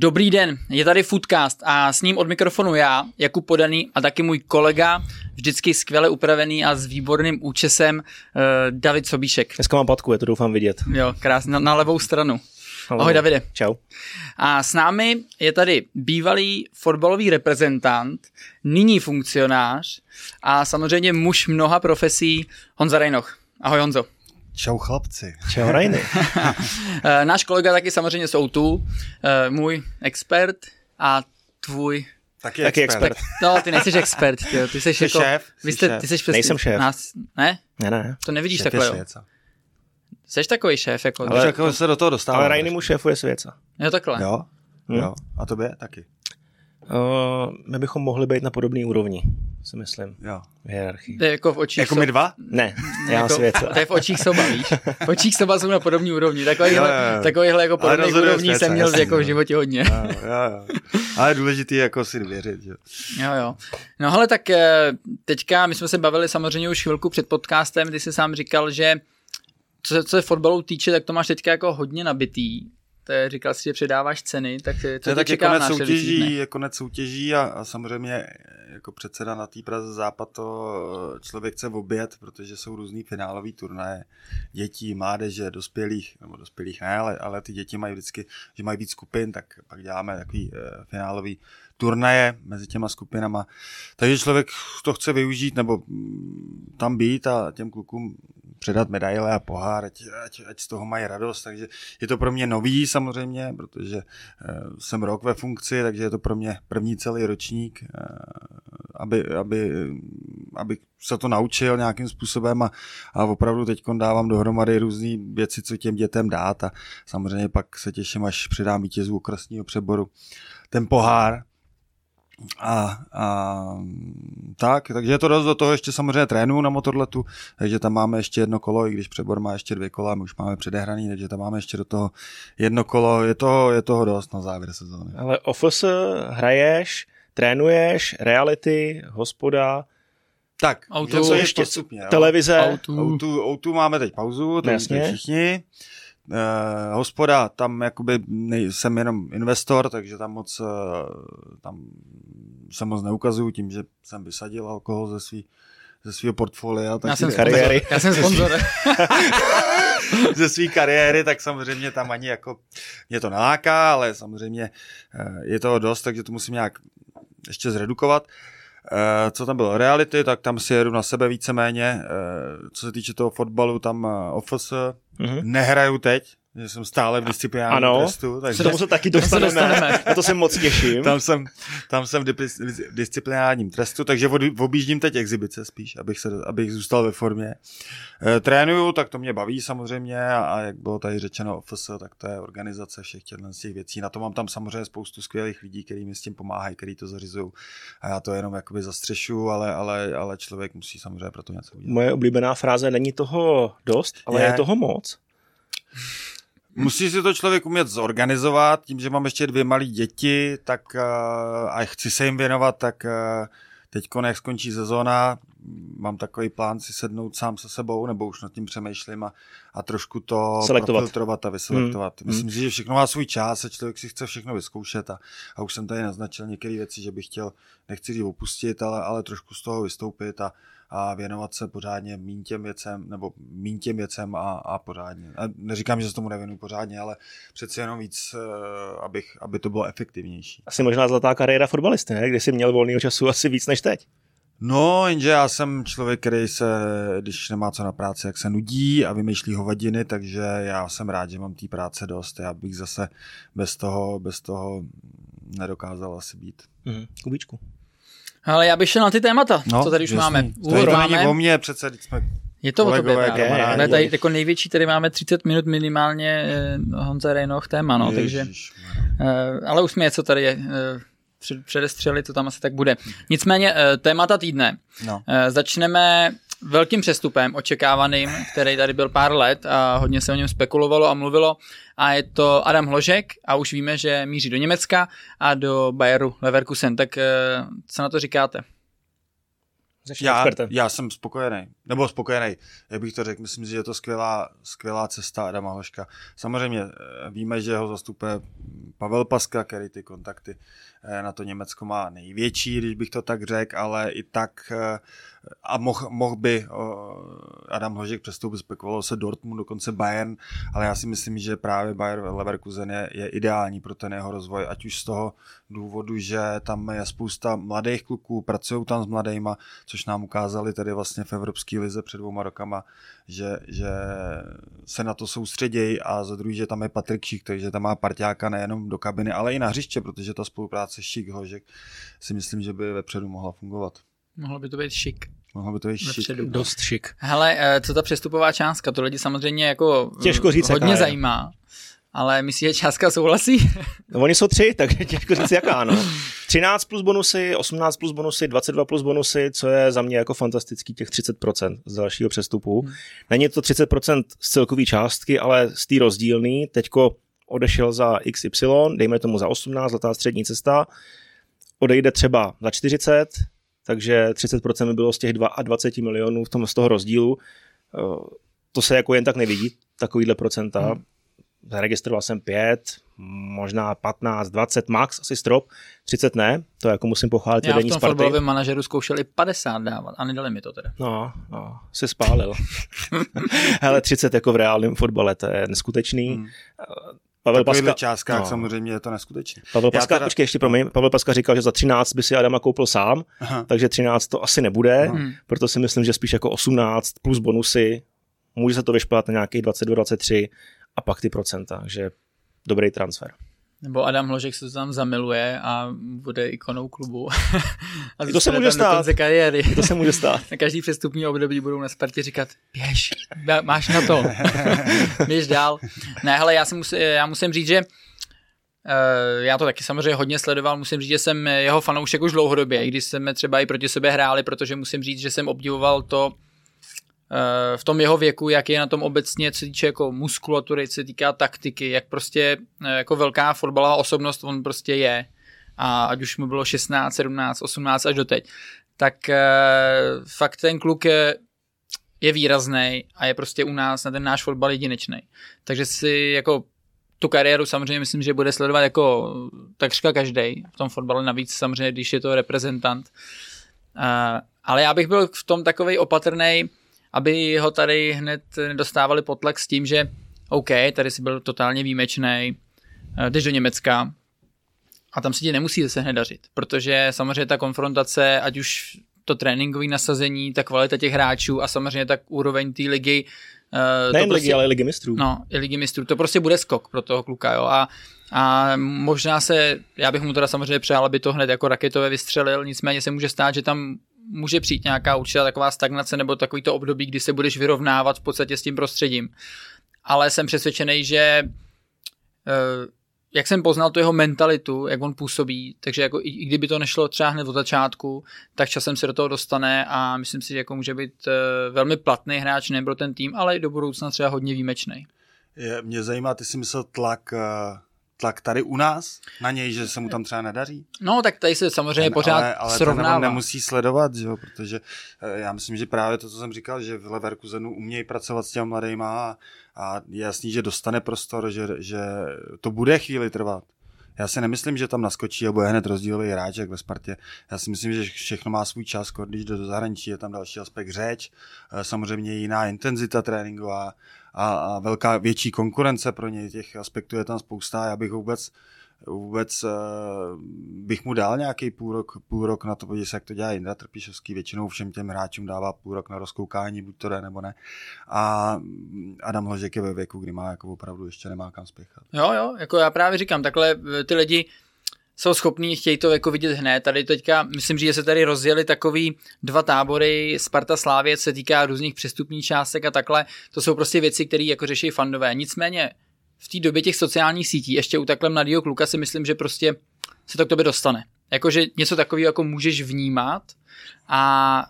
Dobrý den, je tady Foodcast a s ním od mikrofonu já, Jakub Podaný a taky můj kolega, vždycky skvěle upravený a s výborným účesem uh, David Sobíšek. Dneska mám patku, je to doufám vidět. Jo, krásně, na, na levou stranu. Ahoj, Ahoj Davide. Čau. A s námi je tady bývalý fotbalový reprezentant, nyní funkcionář a samozřejmě muž mnoha profesí Honza Rejnoch. Ahoj Honzo. Čau chlapci. Čau Rajny. Eh, náš kolega taky samozřejmě jsou tu, eh, můj expert a tvůj Taky, Taky expert. expert. No, ty nejsi expert, ty, ty jsi Jsi jako... šéf, Vy jste, šéf. ty jsi přesně... Nejsem šéf. Nás, ne? Ne, ne. To nevidíš Šéf takhle, jo. Jsi takový šéf, jako... Ale Ale, jako se do toho dostává. Ale Rajny mu šéfuje svěca. jo, takhle. Jo, Hm. jo. A tobě taky. Uh, my bychom mohli být na podobné úrovni, si myslím, Jo. v hierarchii. To je jako v očích Jako jsou- my dva? Ne, já jako. To je v očích soba, víš? V očích soba jsou na podobný úrovni. Takovýhle, Jo, jo, jo. takovýhle jako Ale podobný rozhoduje úrovní světa, jsem měl jasně, jako v jo. životě hodně. Jo, jo, jo. Ale je důležitý jako si věřit. Že? Jo, jo. No hele, tak eh, teďka my jsme se bavili samozřejmě už chvilku před podcastem, kdy jsi sám říkal, že co se, co se fotbalu týče, tak to máš teďka jako hodně nabitý. To je, říkal jsi, že předáváš ceny, tak co To je čeká v konec soutěží, je konec soutěží a, a samozřejmě jako předseda na té Praze Západ to eh, člověk chce obět, protože jsou různý finálové turnaje dětí, mládeže, dospělých, nebo dospělých ne, ale, ale ty děti mají vždycky, že mají víc skupin, tak pak děláme takový uh, finálový turnaje mezi těma skupinama. Takže člověk to chce využít nebo mm, tam být a těm klukům předat medaile a pohár, ať, ať, ať z toho mají radost. Takže je to pro mě nový samozřejmě, protože uh, jsem rok ve funkci, takže je to pro mě první celý ročník, uh, aby, aby, aby se to naučil nějakým způsobem a, a opravdu teď dávám dohromady různé věci, co těm dětem dát a samozřejmě pak se těším, až přidám vítězů okresního přeboru ten pohár, a, a tak, takže je to dost do toho ještě samozřejmě trénu na motorletu, takže tam máme ještě jedno kolo, i když přebor má ještě dvě kola, my už máme předehraný, takže tam máme ještě do toho jedno kolo, je toho, je toho dost na závěr sezóny. Ale ofos hraješ, trénuješ, reality, hospoda, Tak, Auto, něco ještě postupně, televize. Autu. Outu, Outu máme teď pauzu, to všichni. Uh, hospoda, tam jakoby nej, jsem jenom investor, takže tam moc, uh, tam se moc neukazuju tím, že jsem vysadil alkohol ze svý, ze svého portfolia. Já tak jsem, si- kariéry. já jsem sponzor. ze své kariéry, tak samozřejmě tam ani jako mě to neláká, ale samozřejmě eh, je toho dost, takže to musím nějak ještě zredukovat. Eh, Co tam bylo? Reality, tak tam si jedu na sebe víceméně. Eh, Co se týče toho fotbalu, tam eh, OFS Mhm. nehraju teď, že jsem stále v disciplinárním Ano. trestu. K Takže tomu se taky To se dostaneme. dostaneme. Na to se moc těším. tam jsem, tam jsem v disciplinárním trestu, takže objíždím teď exibice spíš, abych, se, abych zůstal ve formě. E, trénuju, tak to mě baví samozřejmě a, a jak bylo tady řečeno OFS, tak to je organizace všech těchto těch věcí. Na to mám tam samozřejmě spoustu skvělých lidí, kteří mi s tím pomáhají, kteří to zařizují. A já to jenom jakoby zastřešu, ale, ale, ale člověk musí samozřejmě pro to něco udělat. Moje oblíbená fráze není toho dost, ale Je. je toho moc. Musí si to člověk umět zorganizovat, tím, že mám ještě dvě malé děti, tak uh, a chci se jim věnovat, tak uh, teď jak skončí sezóna, mám takový plán si sednout sám se sebou, nebo už nad tím přemýšlím a, a trošku to Selektovat. profiltrovat a vyselektovat. Hmm. Myslím si, že všechno má svůj čas a člověk si chce všechno vyzkoušet a, a už jsem tady naznačil některé věci, že bych chtěl, nechci říct opustit, ale, ale trošku z toho vystoupit a, a věnovat se pořádně míň těm věcem, nebo míň těm věcem a, a pořádně. A neříkám, že se tomu nevěnuju pořádně, ale přeci jenom víc, eh, abych, aby to bylo efektivnější. Asi možná zlatá kariéra fotbalisty, ne? Kdy jsi měl volného času asi víc než teď. No, jenže já jsem člověk, který se, když nemá co na práci, jak se nudí a vymýšlí hovadiny, takže já jsem rád, že mám té práce dost. Já bych zase bez toho, bez toho nedokázal asi být. Mhm. Kubíčku. Ale já bych šel na ty témata, No, co tady už jasný. máme. To, Úvod to není o mně, přece jsme Je to o tobě kolegové, právě. Ale tady jako největší, tady máme 30 minut minimálně eh, Honza Rejnoch téma, no, takže, eh, ale už jsme něco tady eh, před- předestřeli, to tam asi tak bude. Nicméně eh, témata týdne. No. Eh, Začneme velkým přestupem očekávaným, který tady byl pár let a hodně se o něm spekulovalo a mluvilo a je to Adam Hložek a už víme, že míří do Německa a do Bayeru Leverkusen. Tak eh, co na to říkáte? já, já jsem spokojený, nebo spokojený, jak bych to řekl, myslím si, že je to skvělá, skvělá cesta Adama Hoška. Samozřejmě eh, víme, že ho zastupuje Pavel Paska, který ty kontakty eh, na to Německo má největší, když bych to tak řekl, ale i tak eh, a mohl moh by Adam Hožek přestoupit, spekulovalo se Dortmund, dokonce Bayern, ale já si myslím, že právě Bayern Leverkusen je, je ideální pro ten jeho rozvoj, ať už z toho důvodu, že tam je spousta mladých kluků, pracují tam s mladýma, což nám ukázali tady vlastně v Evropské lize před dvouma rokama, že, že se na to soustředějí a za druhý, že tam je Patrik Šik, takže tam má parťáka nejenom do kabiny, ale i na hřiště, protože ta spolupráce Šik Hožek si myslím, že by vepředu mohla fungovat. Mohlo by to být šik. Mohlo by to být šik. Dost šik. Hele, eh, co ta přestupová částka, to lidi samozřejmě jako Těžko říct, hodně zajímá. Ale myslíš, že částka souhlasí? No, oni jsou tři, tak těžko říct jaká, no. 13 plus bonusy, 18 plus bonusy, 22 plus bonusy, co je za mě jako fantastický těch 30% z dalšího přestupu. Hmm. Není to 30% z celkové částky, ale z té rozdílný. Teďko odešel za XY, dejme tomu za 18, letá střední cesta, odejde třeba za 40, takže 30% by bylo z těch 22 milionů v tom, z toho rozdílu. Eh, to se jako jen tak nevidí, takovýhle procenta. Hmm. Zaregistroval jsem 5, možná 15, 20 max, asi strop, 30 ne, to jako musím pochválit Já vedení v tom fotbalovém manažeru zkoušeli 50 dávat a nedali mi to teda. No, no, se spálil. Hele, 30 jako v reálném fotbale, to je neskutečný. Hmm. Pavel Paska, částkách no. samozřejmě je to neskutečné. Pavel Paska, teda... počkej, ještě promiň, Pavel Paska říkal, že za 13 by si Adama koupil sám, Aha. takže 13 to asi nebude, hmm. proto si myslím, že spíš jako 18 plus bonusy, může se to vyšplhat na nějakých 22-23 a pak ty procenta, že dobrý transfer. Nebo Adam Hložek se tam zamiluje a bude ikonou klubu. a to se může stát. Kariéry. To se může stát. na každý přestupní období budou na Spartě říkat, běž, máš na to, běž dál. Ne, hele, já, si musím, já musím říct, že Uh, já to taky samozřejmě hodně sledoval, musím říct, že jsem jeho fanoušek už dlouhodobě, i když jsme třeba i proti sebe hráli, protože musím říct, že jsem obdivoval to, Eh, v tom jeho věku, jak je na tom obecně, co týče jako muskulatury, co týká taktiky, jak prostě eh, jako velká fotbalová osobnost on prostě je. A ať už mu bylo 16, 17, 18 až do teď, tak eh, fakt ten kluk je, je výrazný a je prostě u nás na ten náš fotbal jedinečný. Takže si jako tu kariéru samozřejmě myslím, že bude sledovat jako takřka každý v tom fotbale, navíc samozřejmě, když je to reprezentant. ale já bych byl v tom takovej opatrný, aby ho tady hned nedostávali potlak s tím, že OK, tady si byl totálně výjimečný, eh, jdeš do Německa a tam se ti nemusí zase hned dařit, protože samozřejmě ta konfrontace, ať už to tréninkové nasazení, ta kvalita těch hráčů a samozřejmě tak úroveň té ligy. Uh, Nejen prostě, ligy, ale i ligy mistrů. No, i ligy mistrů. To prostě bude skok pro toho kluka, jo. A, a možná se, já bych mu teda samozřejmě přál, aby to hned jako raketové vystřelil, nicméně se může stát, že tam může přijít nějaká určitá taková stagnace nebo takovýto období, kdy se budeš vyrovnávat v podstatě s tím prostředím. Ale jsem přesvědčený, že eh, jak jsem poznal tu jeho mentalitu, jak on působí, takže jako i, kdyby to nešlo třeba hned od začátku, tak časem se do toho dostane a myslím si, že jako může být eh, velmi platný hráč nejen pro ten tým, ale i do budoucna třeba hodně výjimečný. Je, mě zajímá, ty si myslel tlak uh tlak tady u nás na něj, že se mu tam třeba nedaří? No, tak tady se samozřejmě ten, pořád ale, ale srovnává. Ale nemusí sledovat, že jo, protože eh, já myslím, že právě to, co jsem říkal, že v Leverkusenu umějí pracovat s těmi mladýma a, a je jasný, že dostane prostor, že, že to bude chvíli trvat. Já si nemyslím, že tam naskočí a bude hned rozdílový hráč, jak ve Spartě. Já si myslím, že všechno má svůj čas, když jde do zahraničí, je tam další aspekt řeč, eh, samozřejmě jiná intenzita tréninková, a, a velká větší konkurence pro něj, těch aspektů je tam spousta, já bych vůbec vůbec uh, bych mu dal nějaký půl rok, půl rok na to, podívej se, jak to dělá Jindra Trpišovský, většinou všem těm hráčům dává půl rok na rozkoukání, buď to jde nebo ne. A Adam Hložek je ve věku, kdy má jako opravdu ještě nemá kam spěchat. Jo, jo, jako já právě říkám, takhle ty lidi jsou schopní, chtějí to jako vidět hned. Tady teďka, myslím, že se tady rozjeli takový dva tábory, Sparta Slávě, se týká různých přestupních částek a takhle. To jsou prostě věci, které jako řeší fandové. Nicméně v té době těch sociálních sítí, ještě u takhle mladého kluka si myslím, že prostě se to k tobě dostane. Jakože něco takového jako můžeš vnímat a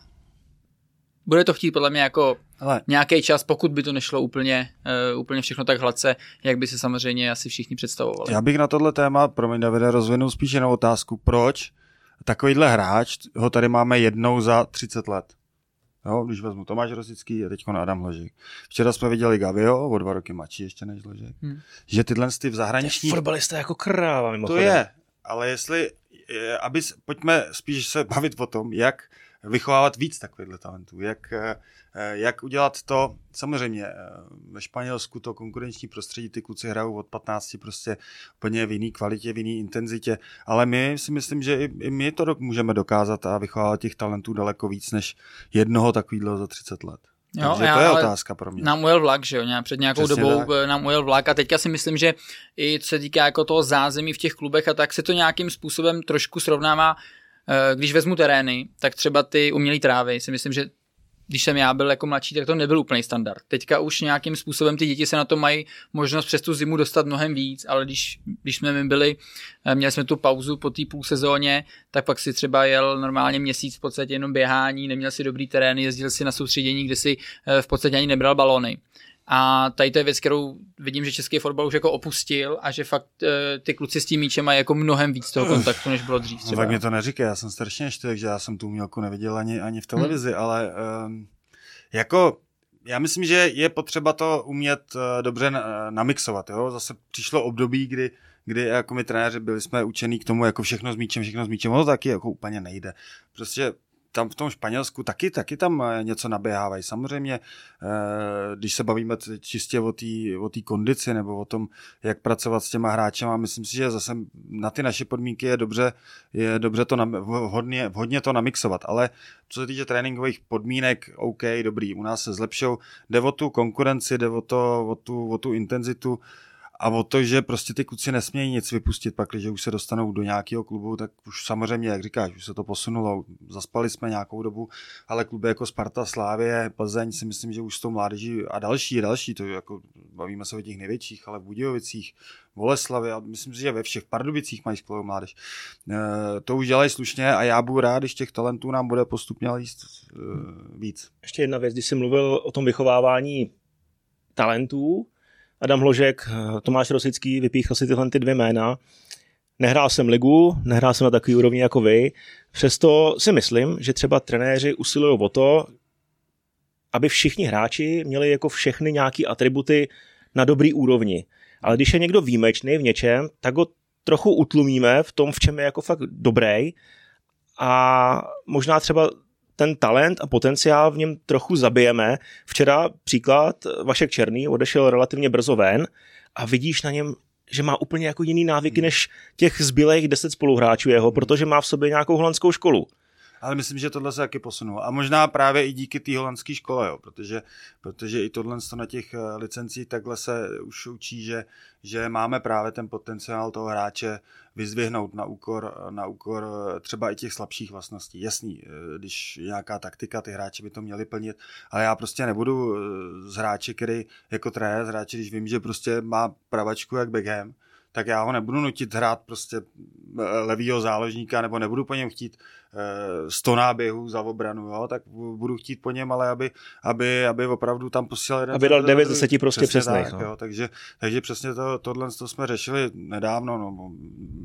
bude to chtít podle mě jako Ale... nějaký čas, pokud by to nešlo úplně, uh, úplně všechno tak hladce, jak by se samozřejmě asi všichni představovali. Já bych na tohle téma, promiň Davide, rozvinul spíš jenom otázku, proč takovýhle hráč, ho tady máme jednou za 30 let. Jo, když vezmu Tomáš Rosický a teď Adam Hložek. Včera jsme viděli Gavio, o dva roky mladší ještě než Hložek. Hmm. Že tyhle ty v zahraniční... Fotbalista jako kráva mimochodem. To je, ale jestli, aby, pojďme spíš se bavit o tom, jak vychovávat víc takovýchhle talentů, jak, eh, jak udělat to, samozřejmě eh, ve Španělsku to konkurenční prostředí, ty kluci hrajou od 15 prostě úplně v jiný kvalitě, v jiný intenzitě, ale my si myslím, že i, i my to můžeme dokázat a vychovávat těch talentů daleko víc než jednoho takového za 30 let. Jo, Takže já, to je otázka pro mě. Nám ujel vlak, že jo, před nějakou Přesně dobou tak. Eh, nám ujel vlak a teďka si myslím, že i co se týká jako toho zázemí v těch klubech a tak se to nějakým způsobem trošku srovnává Eh, když vezmu terény, tak třeba ty umělé trávy si myslím, že když jsem já byl jako mladší, tak to nebyl úplný standard. Teďka už nějakým způsobem ty děti se na to mají možnost přes tu zimu dostat mnohem víc, ale když, když jsme my byli, eh, měli jsme tu pauzu po té půl sezóně, tak pak si třeba jel normálně měsíc v podstatě jenom běhání, neměl si dobrý terén, jezdil si na soustředění, kde si eh, v podstatě ani nebral balony. A tady to je věc, kterou vidím, že český fotbal už jako opustil a že fakt uh, ty kluci s tím míčem mají jako mnohem víc toho kontaktu, než bylo dřív. Třeba. No, tak mě to neříká, já jsem strašně ještě, takže já jsem tu umělku neviděl ani, ani v televizi, hmm. ale um, jako já myslím, že je potřeba to umět uh, dobře na, namixovat. Jo? Zase přišlo období, kdy kdy jako my trenéři byli jsme učení k tomu, jako všechno s míčem, všechno s míčem, ono taky jako úplně nejde. Prostě tam v tom Španělsku taky, taky tam eh, něco naběhávají. Samozřejmě, eh, když se bavíme čistě o té o kondici nebo o tom, jak pracovat s těma hráčema, myslím si, že zase na ty naše podmínky je dobře, je dobře to vhodně, vhodně to namixovat, ale co se týče tréninkových podmínek, OK, dobrý, u nás se zlepšou, jde o tu konkurenci, jde o, to, o, tu, o tu intenzitu, a o to, že prostě ty kluci nesmějí nic vypustit, pak, když už se dostanou do nějakého klubu, tak už samozřejmě, jak říkáš, už se to posunulo, zaspali jsme nějakou dobu, ale kluby jako Sparta, Slávě, Plzeň si myslím, že už s tou mládeží a další, další, to jako bavíme se o těch největších, ale v Budějovicích, Boleslavě a myslím si, že ve všech Pardubicích mají skvělou mládež. E, to už dělají slušně a já budu rád, když těch talentů nám bude postupně líst e, víc. Ještě jedna věc, když jsi mluvil o tom vychovávání talentů, Adam Hložek, eh, Tomáš Rosický, vypíchl si tyhle ty dvě jména. Nehrál jsem ligu, nehrál jsem na takový úrovni jako vy, přesto si myslím, že třeba trenéři usilují o to, aby všichni hráči měli jako všechny nějaké atributy na dobrý úrovni. Ale když je někdo výjimečný v něčem, tak ho trochu utlumíme v tom, v čem je jako fakt dobrý a možná třeba ten talent a potenciál v něm trochu zabijeme. Včera příklad, Vašek Černý odešel relativně brzo ven a vidíš na něm, že má úplně jako jiný návyky než těch zbylých deset spoluhráčů jeho, protože má v sobě nějakou holandskou školu ale myslím, že tohle se taky posunulo. A možná právě i díky té holandské škole, jo, protože, protože i tohle na těch eh, licencích takhle se už učí, že, že máme právě ten potenciál toho hráče vyzvihnout na úkor, na úkor eh, třeba i těch slabších vlastností. Jasný, eh, když nějaká taktika, ty hráči by to měli plnit, ale já prostě nebudu z hráče, který jako trenér, z hráče, když vím, že prostě má pravačku jak Beckham, tak já ho nebudu nutit hrát prostě levýho záložníka, nebo nebudu po něm chtít 100 náběhů za obranu, jo, tak budu chtít po něm, ale aby, aby, aby opravdu tam posílal jeden. Aby dal 9 z 10 prostě přesně tak, no. jo, takže, takže přesně to, tohle to jsme řešili nedávno, no,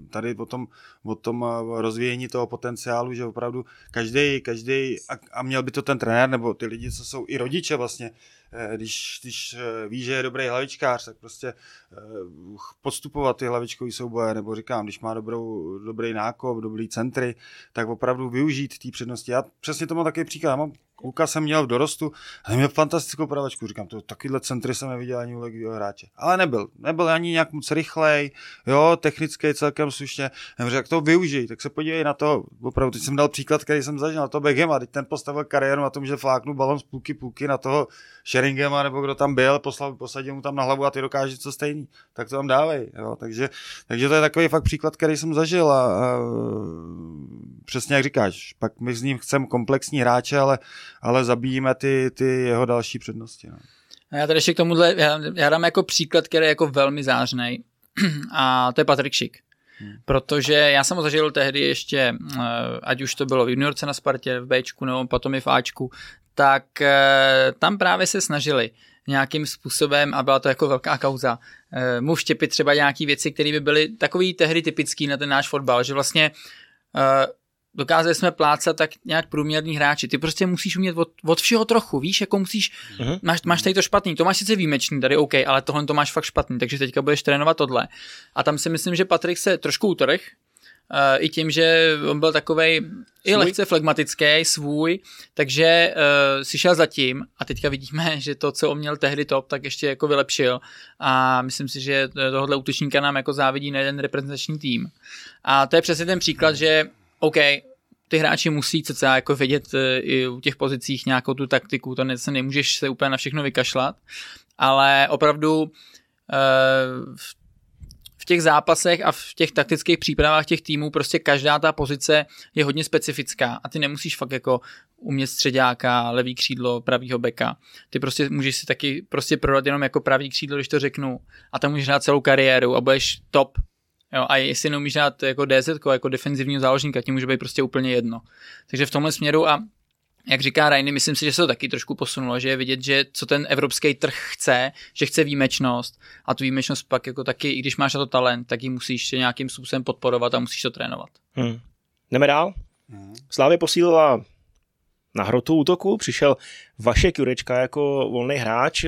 tady o tom, o tom eh, rozvíjení toho potenciálu, že opravdu každý, každý a, a měl by to ten trenér, nebo ty lidi, co jsou i rodiče vlastně, Eh, když, když eh, ví, že je dobrý hlavičkář, tak prostě eh, podstupovat ty hlavičkový souboje, nebo říkám, když má dobrou, dobrý nákop, dobrý centry, tak opravdu využít té přednosti. Já přesně to mám taky příklad. Já mám kluka jsem měl v dorostu a měl fantastickou pravačku. Říkám, to takovýhle centry jsem neviděl ani u legio hráče. Ale nebyl. Nebyl ani nějak moc rychlej, jo, technický celkem slušně. Já řekl, to využij, tak se podívej na to. Opravdu, teď jsem dal příklad, který jsem zažil na to Beckhama. Teď ten postavil kariéru na tom, že fláknu balon z půlky půlky na toho Sheringema, nebo kdo tam byl, poslal, posadil mu tam na hlavu a ty dokáže co stejný. Tak to tam dávej. Jo. Takže, takže to je takový fakt příklad, který jsem zažil a, a přesně jak říkáš, pak my s ním chceme komplexní hráče, ale ale zabíjíme ty, ty jeho další přednosti. No. Já tady ještě k tomuhle, já, já dám jako příklad, který je jako velmi zářný a to je Patrik Šik. Hmm. Protože já jsem ho zažil tehdy ještě, eh, ať už to bylo v juniorce na Spartě, v Bčku nebo potom i v Ačku, tak eh, tam právě se snažili nějakým způsobem, a byla to jako velká kauza, eh, mu vštěpit třeba nějaké věci, které by byly takový tehdy typický na ten náš fotbal, že vlastně dokázali jsme plácat tak nějak průměrný hráči. Ty prostě musíš umět od, od všeho trochu, víš, jako musíš, uh-huh. máš, máš tady to špatný, to máš sice výjimečný, tady OK, ale tohle to máš fakt špatný, takže teďka budeš trénovat tohle. A tam si myslím, že Patrik se trošku utrh, Uh, i tím, že on byl takovej i lehce flegmatický, svůj, takže uh, si šel za tím a teďka vidíme, že to, co on měl tehdy top, tak ještě jako vylepšil a myslím si, že tohohle útočníka nám jako závidí na jeden reprezentační tým. A to je přesně ten příklad, že OK, ty hráči musí cca jako vědět uh, i u těch pozicích nějakou tu taktiku, to ne, se nemůžeš se úplně na všechno vykašlat, ale opravdu uh, v v těch zápasech a v těch taktických přípravách těch týmů prostě každá ta pozice je hodně specifická a ty nemusíš fakt jako umět středáka, levý křídlo, pravýho beka. Ty prostě můžeš si taky prostě prodat jenom jako pravý křídlo, když to řeknu a tam můžeš hrát celou kariéru a budeš top. Jo, a jestli neumíš hrát jako DZ, jako defenzivního záložníka, tím může být prostě úplně jedno. Takže v tomhle směru a jak říká Rajny, myslím si, že se to taky trošku posunulo, že je vidět, že co ten evropský trh chce, že chce výjimečnost a tu výjimečnost pak jako taky, i když máš na to talent, tak ji musíš nějakým způsobem podporovat a musíš to trénovat. Hmm. Jdeme dál. Hmm. Slávě posílila na hrotu útoku, přišel Vašek Jurečka jako volný hráč.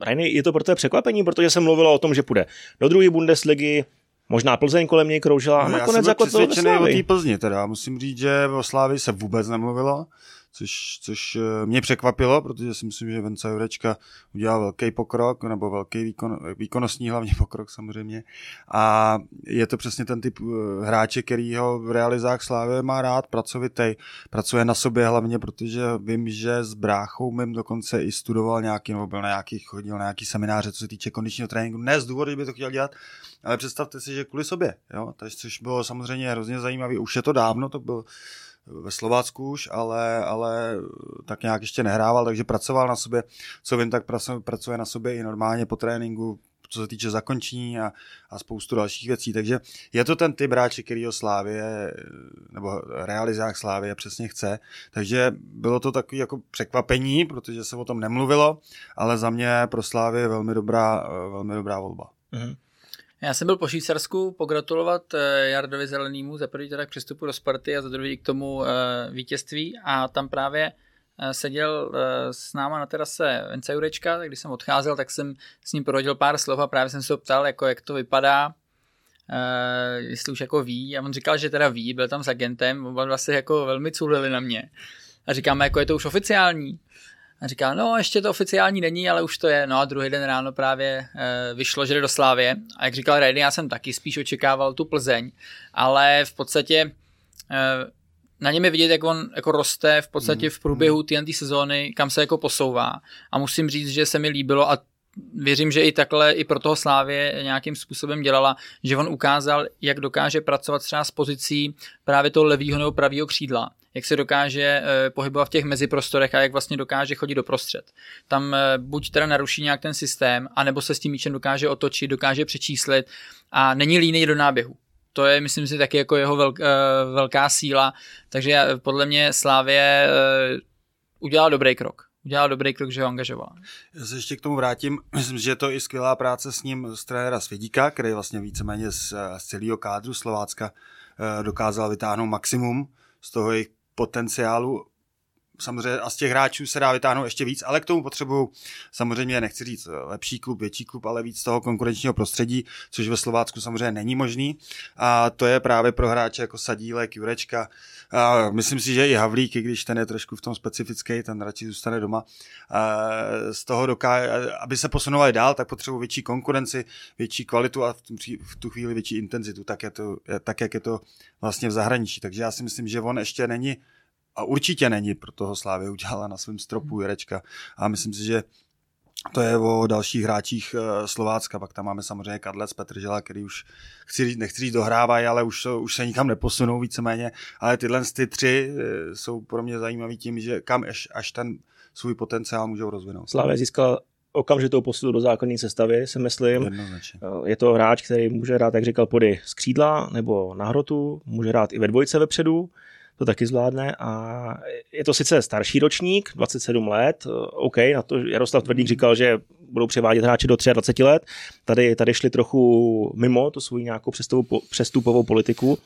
Rajny, je to pro tebe překvapení, protože se mluvilo o tom, že půjde do druhé Bundesligy, Možná Plzeň kolem něj kroužila a no, nakonec já jsem jako to o té Plzni teda. Musím říct, že o Slávy se vůbec nemluvilo což, což eh, mě překvapilo, protože si myslím, že Venca Jurečka udělal velký pokrok, nebo velký výkon, výkonnostní hlavně pokrok samozřejmě. A je to přesně ten typ eh, hráče, který ho v realizách Slávy má rád, pracovitý, pracuje na sobě hlavně, protože vím, že s bráchou mým dokonce i studoval nějaký, nebo byl na nějakých, chodil na nějaký semináře, co se týče kondičního tréninku. Ne z důvodu, že by to chtěl dělat, ale představte si, že kvůli sobě, jo? Takže, což bylo samozřejmě hrozně zajímavé. Už je to dávno, to byl ve Slovácku už, ale, ale tak nějak ještě nehrával, takže pracoval na sobě, co vím, tak pracuje na sobě i normálně po tréninku, co se týče zakončení a, a spoustu dalších věcí. Takže je to ten typ hráče, který o Slávě nebo realizách Slávě přesně chce. Takže bylo to takové jako překvapení, protože se o tom nemluvilo, ale za mě pro Slávě je velmi dobrá, velmi dobrá volba. Mm-hmm. Já jsem byl po Švýcarsku pogratulovat eh, Jardovi Zelenému za první teda k přestupu do Sparty a za druhý k tomu eh, vítězství. A tam právě eh, seděl s náma na terase Vence Jurečka, tak když jsem odcházel, tak jsem s ním prohodil pár slov a právě jsem se ho ptal, jako jak to vypadá, jestli už jako ví. A on říkal, že teda ví, byl tam s agentem, oba vlastně jako velmi culili na mě. A říkáme, jako je to už oficiální a říká, no ještě to oficiální není, ale už to je. No a druhý den ráno právě e, vyšlo, že jde do Slávě. A jak říkal Rady, já jsem taky spíš očekával tu Plzeň, ale v podstatě e, na něm je vidět, jak on jako roste v podstatě mm. v průběhu té sezóny, kam se jako posouvá. A musím říct, že se mi líbilo a věřím, že i takhle i pro toho Slávě nějakým způsobem dělala, že on ukázal, jak dokáže pracovat třeba s pozicí právě toho levýho nebo pravýho křídla jak se dokáže eh, pohybovat v těch meziprostorech a jak vlastně dokáže chodit do prostřed. Tam eh, buď teda naruší nějak ten systém, anebo se s tím míčem dokáže otočit, dokáže přečíslit a není líný do náběhu. To je, myslím si, taky jako jeho velk, eh, velká síla, takže podle mě Slávě udělal dobrý krok udělal dobrý krok, že ho angažoval. Já se ještě k tomu vrátím. Myslím, že je to i skvělá práce s ním z trenéra Svědíka, který vlastně víceméně z, z celého kádru Slovácka dokázal vytáhnout maximum z toho jejich potenciálu samozřejmě a z těch hráčů se dá vytáhnout ještě víc, ale k tomu potřebuju samozřejmě, nechci říct lepší klub, větší klub, ale víc toho konkurenčního prostředí, což ve Slovácku samozřejmě není možný. A to je právě pro hráče jako Sadílek, Jurečka. A myslím si, že i Havlík, i když ten je trošku v tom specifický, ten radši zůstane doma. A z toho dokáže, aby se posunovali dál, tak potřebují větší konkurenci, větší kvalitu a v tu chvíli větší intenzitu, tak, je to, tak jak je to vlastně v zahraničí. Takže já si myslím, že on ještě není a určitě není pro toho Slávě udělala na svém stropu Jirečka. A myslím si, že to je o dalších hráčích eh, Slovácka, pak tam máme samozřejmě Kadlec, Petržela, který už, chci říct, nechci říct, dohrávají, ale už, už se nikam neposunou víceméně, ale tyhle ty tři eh, jsou pro mě zajímavý tím, že kam až, až ten svůj potenciál můžou rozvinout. Slávě získal okamžitou posilu do základní sestavy, si myslím. Jednoznačně. Eh, je to hráč, který může hrát, jak říkal, pody z křídla nebo na hrotu, může hrát i ve dvojce vepředu to taky zvládne a je to sice starší ročník, 27 let, OK, na to Jaroslav Tvrdík říkal, že budou převádět hráče do 23 let, tady, tady šli trochu mimo tu svou nějakou přestupovou politiku,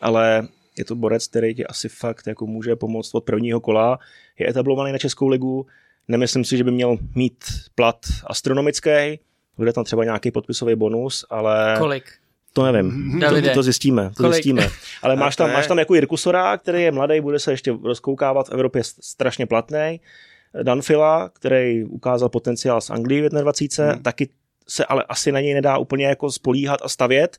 ale Je to borec, který ti asi fakt jako může pomoct od prvního kola. Je etablovaný na Českou ligu. Nemyslím si, že by měl mít plat astronomický. Bude tam třeba nějaký podpisový bonus, ale... Kolik? To nevím, to, to zjistíme, to zjistíme. Ale máš tam, máš tam jako Jirku Sora, který je mladý, bude se ještě rozkoukávat v Evropě strašně platný. Danfila, který ukázal potenciál z Anglii v 21, hmm. taky se ale asi na něj nedá úplně jako spolíhat a stavět.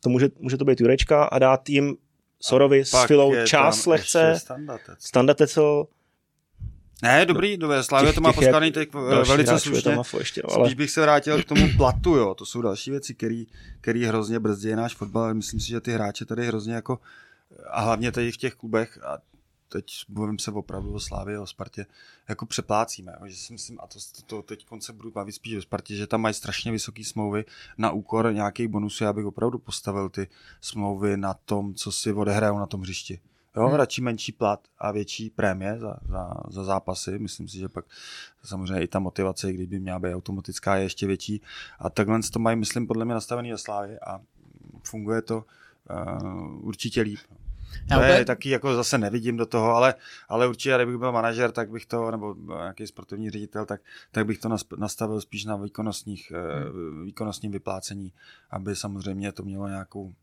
To může, může to být Jurečka a dát jim Sorovi s Filou čas lehce. Standatecel. Ne, dobrý, dobré, Slávě to má poskládaný teď velice slušně. Ještě, no, ale... Spíš bych se vrátil k tomu platu, jo. To jsou další věci, které hrozně brzdí náš fotbal. Myslím si, že ty hráče tady hrozně jako a hlavně tady v těch klubech, a teď mluvím se opravdu o Slávě, o Spartě, jako přeplácíme. Že si myslím, a to, to, to teď se budu bavit spíš o Spartě, že tam mají strašně vysoké smlouvy na úkor nějakých bonusů. Já bych opravdu postavil ty smlouvy na tom, co si odehrajou na tom hřišti. Jo, hmm. radši menší plat a větší prémie za, za, za zápasy. Myslím si, že pak samozřejmě i ta motivace, kdyby měla být automatická, je ještě větší. A takhle to mají, myslím, podle mě nastavený ve Slávě a funguje to uh, určitě líp. Já to je taky jako zase nevidím do toho, ale, ale určitě, kdybych byl manažer, tak bych to, nebo nějaký sportovní ředitel, tak, tak bych to nastavil spíš na výkonnostních, eh, hmm. výkonnostním vyplácení, aby samozřejmě to mělo nějakou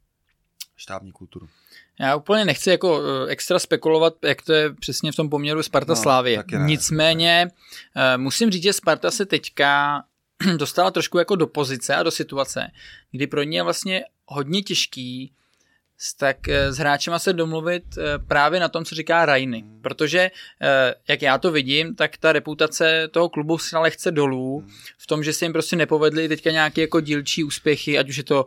štábní kulturu. Já úplně nechci jako eh, extra spekulovat, jak to je přesně v tom poměru Sparta no. Nicméně eh, musím říct, že Sparta se teďka dostala trošku jako do pozice a do situace, kdy pro ně je vlastně hodně těžký tak eh, s hráčema se domluvit právě na tom, co říká Rajny. Hmm. Protože, jak já to vidím, tak ta reputace toho klubu se lehce dolů hmm. v tom, že se jim prostě nepovedly teďka nějaké jako dílčí úspěchy, ať už je to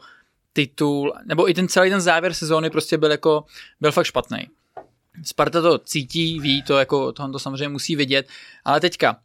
titul, nebo i ten celý ten závěr sezóny prostě byl jako, byl fakt špatný. Sparta to cítí, ví to, jako tohle to samozřejmě musí vidět, ale teďka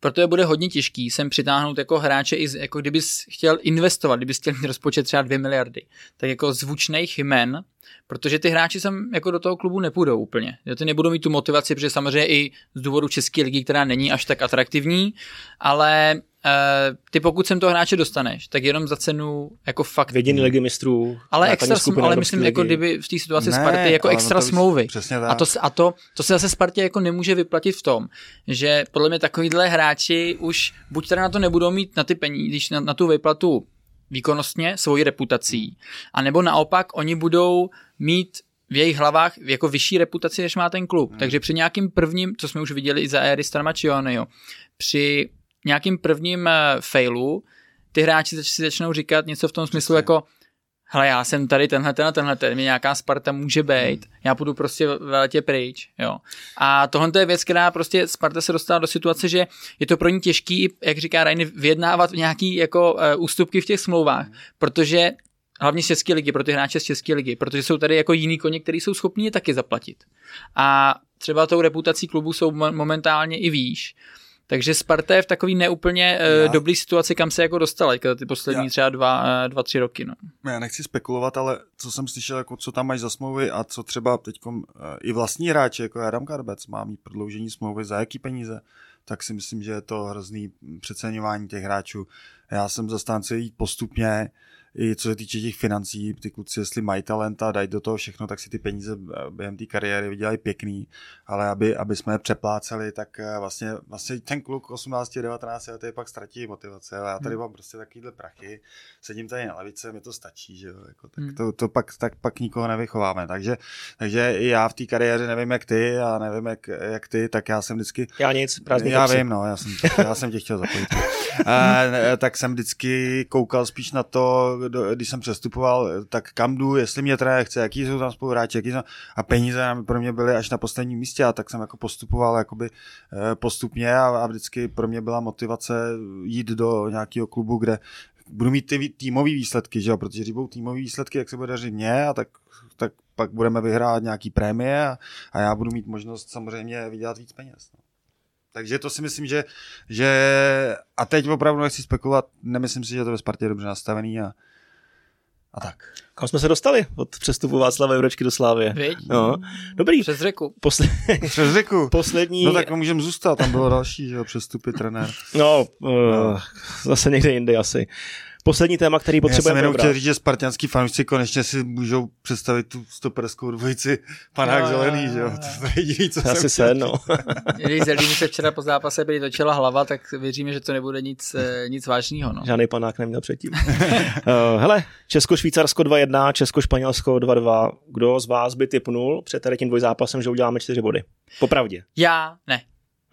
proto je bude hodně těžký sem přitáhnout jako hráče, i jako kdybys chtěl investovat, kdybys chtěl mít rozpočet třeba 2 miliardy, tak jako zvučných jmen, protože ty hráči sem jako do toho klubu nepůjdou úplně. Ty nebudou mít tu motivaci, protože samozřejmě i z důvodu České ligy, která není až tak atraktivní, ale Uh, ty pokud sem toho hráče dostaneš, tak jenom za cenu jako fakt. Vědění ligy mistrů. Ale, extra, ale myslím, jako kdyby v té situaci ne, Sparty jako extra no to smlouvy. A, to, a to, to se zase Spartě jako nemůže vyplatit v tom, že podle mě takovýhle hráči už buď teda na to nebudou mít na ty peníze, když na, na tu vyplatu výkonnostně, svoji reputací, anebo naopak oni budou mít v jejich hlavách jako vyšší reputaci, než má ten klub. Hmm. Takže při nějakým prvním, co jsme už viděli i za éry Starmačionyho, při nějakým prvním uh, failu ty hráči si začnou říkat něco v tom smyslu jako hele, já jsem tady tenhle, tenhle, tenhle, ten mě nějaká Sparta může být, hmm. já půjdu prostě veletě pryč, jo. A tohle je věc, která prostě Sparta se dostala do situace, že je to pro ní těžký, jak říká Rajny, vyjednávat nějaký jako uh, ústupky v těch smlouvách, hmm. protože hlavně z České ligy, pro ty hráče z České ligy, protože jsou tady jako jiný koně, který jsou schopni je taky zaplatit. A třeba tou reputací klubu jsou momentálně i výš. Takže Sparta je v takový neúplně uh, dobrý situaci, kam se jako dostala ty poslední já. třeba dva, uh, dva, tři roky. No. Já nechci spekulovat, ale co jsem slyšel, jako co tam máš za smlouvy a co třeba teď uh, i vlastní hráči, jako Adam Karbec, má mít prodloužení smlouvy za jaký peníze, tak si myslím, že je to hrozný přeceňování těch hráčů. Já jsem zastánce jít postupně, i co se týče těch financí, ty kluci, jestli mají talent a dají do toho všechno, tak si ty peníze eh, během té kariéry vydělají pěkný, ale aby, aby jsme je přepláceli, tak eh, vlastně, vlastně ten kluk 18, 19 let je pak ztratí motivace. Ale já tady hmm. mám prostě takovýhle prachy, sedím tady na lavice, mi to stačí, že jo, jako, tak hmm. to, to pak, tak pak nikoho nevychováme. Takže, takže i já v té kariéře nevím, jak ty a nevím, jak, jak ty, tak já jsem vždycky... Já nic, prázdný Já vím, no, já jsem, já jsem tě chtěl zapojit. a, eh, tak jsem vždycky koukal spíš na to, když jsem přestupoval, tak kam jdu, jestli mě trenér chce, jaký jsou tam spoluhráči, jaký jsou, a peníze pro mě byly až na posledním místě a tak jsem jako postupoval jakoby eh, postupně a, a vždycky pro mě byla motivace jít do nějakého klubu, kde budu mít ty týmové výsledky, že jo? protože když budou týmové výsledky, jak se bude dařit mě, a tak, tak pak budeme vyhrát nějaký prémie a, a já budu mít možnost samozřejmě vydělat víc peněz. No. Takže to si myslím, že, že a teď opravdu nechci spekulovat, nemyslím si, že to ve Spartě je dobře nastavený a, a tak. Kam jsme se dostali od přestupu Václava Jurečky do Slávy? No. Dobrý. Přes řeku. Posle... Přes řeku. Poslední... No tak můžeme zůstat, tam bylo další, že jo, přestupy trenér. No, uh, no, zase někde jinde asi. Poslední téma, který potřebujeme Já jsem jenom chtěl říct, že spartianský fanoušci konečně si můžou představit tu stoperskou dvojici panák zelený, že jo? To je jediný, co Asi jsem se, no. Když Zelímu se včera po zápase byli točila hlava, tak věříme, že to nebude nic, eh, nic vážného. No. Žádný panák neměl předtím. uh, hele, Česko-Švýcarsko 2-1, Česko-Španělsko 2-2. Kdo z vás by typnul před tady tím dvojzápasem, že uděláme čtyři body? Popravdě. Já ne.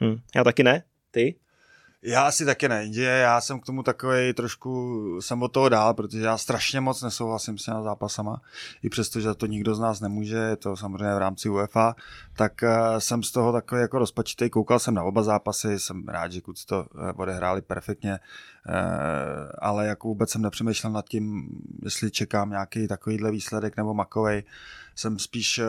Hm, já taky ne. Ty? Já asi taky ne, že já jsem k tomu takový trošku, jsem od toho dál, protože já strašně moc nesouhlasím s těma zápasama, i přesto, že to nikdo z nás nemůže, je to samozřejmě v rámci UEFA, tak uh, jsem z toho takový jako rozpačitý, koukal jsem na oba zápasy, jsem rád, že kluci to uh, odehráli perfektně, uh, ale jako vůbec jsem nepřemýšlel nad tím, jestli čekám nějaký takovýhle výsledek nebo makovej, jsem spíš,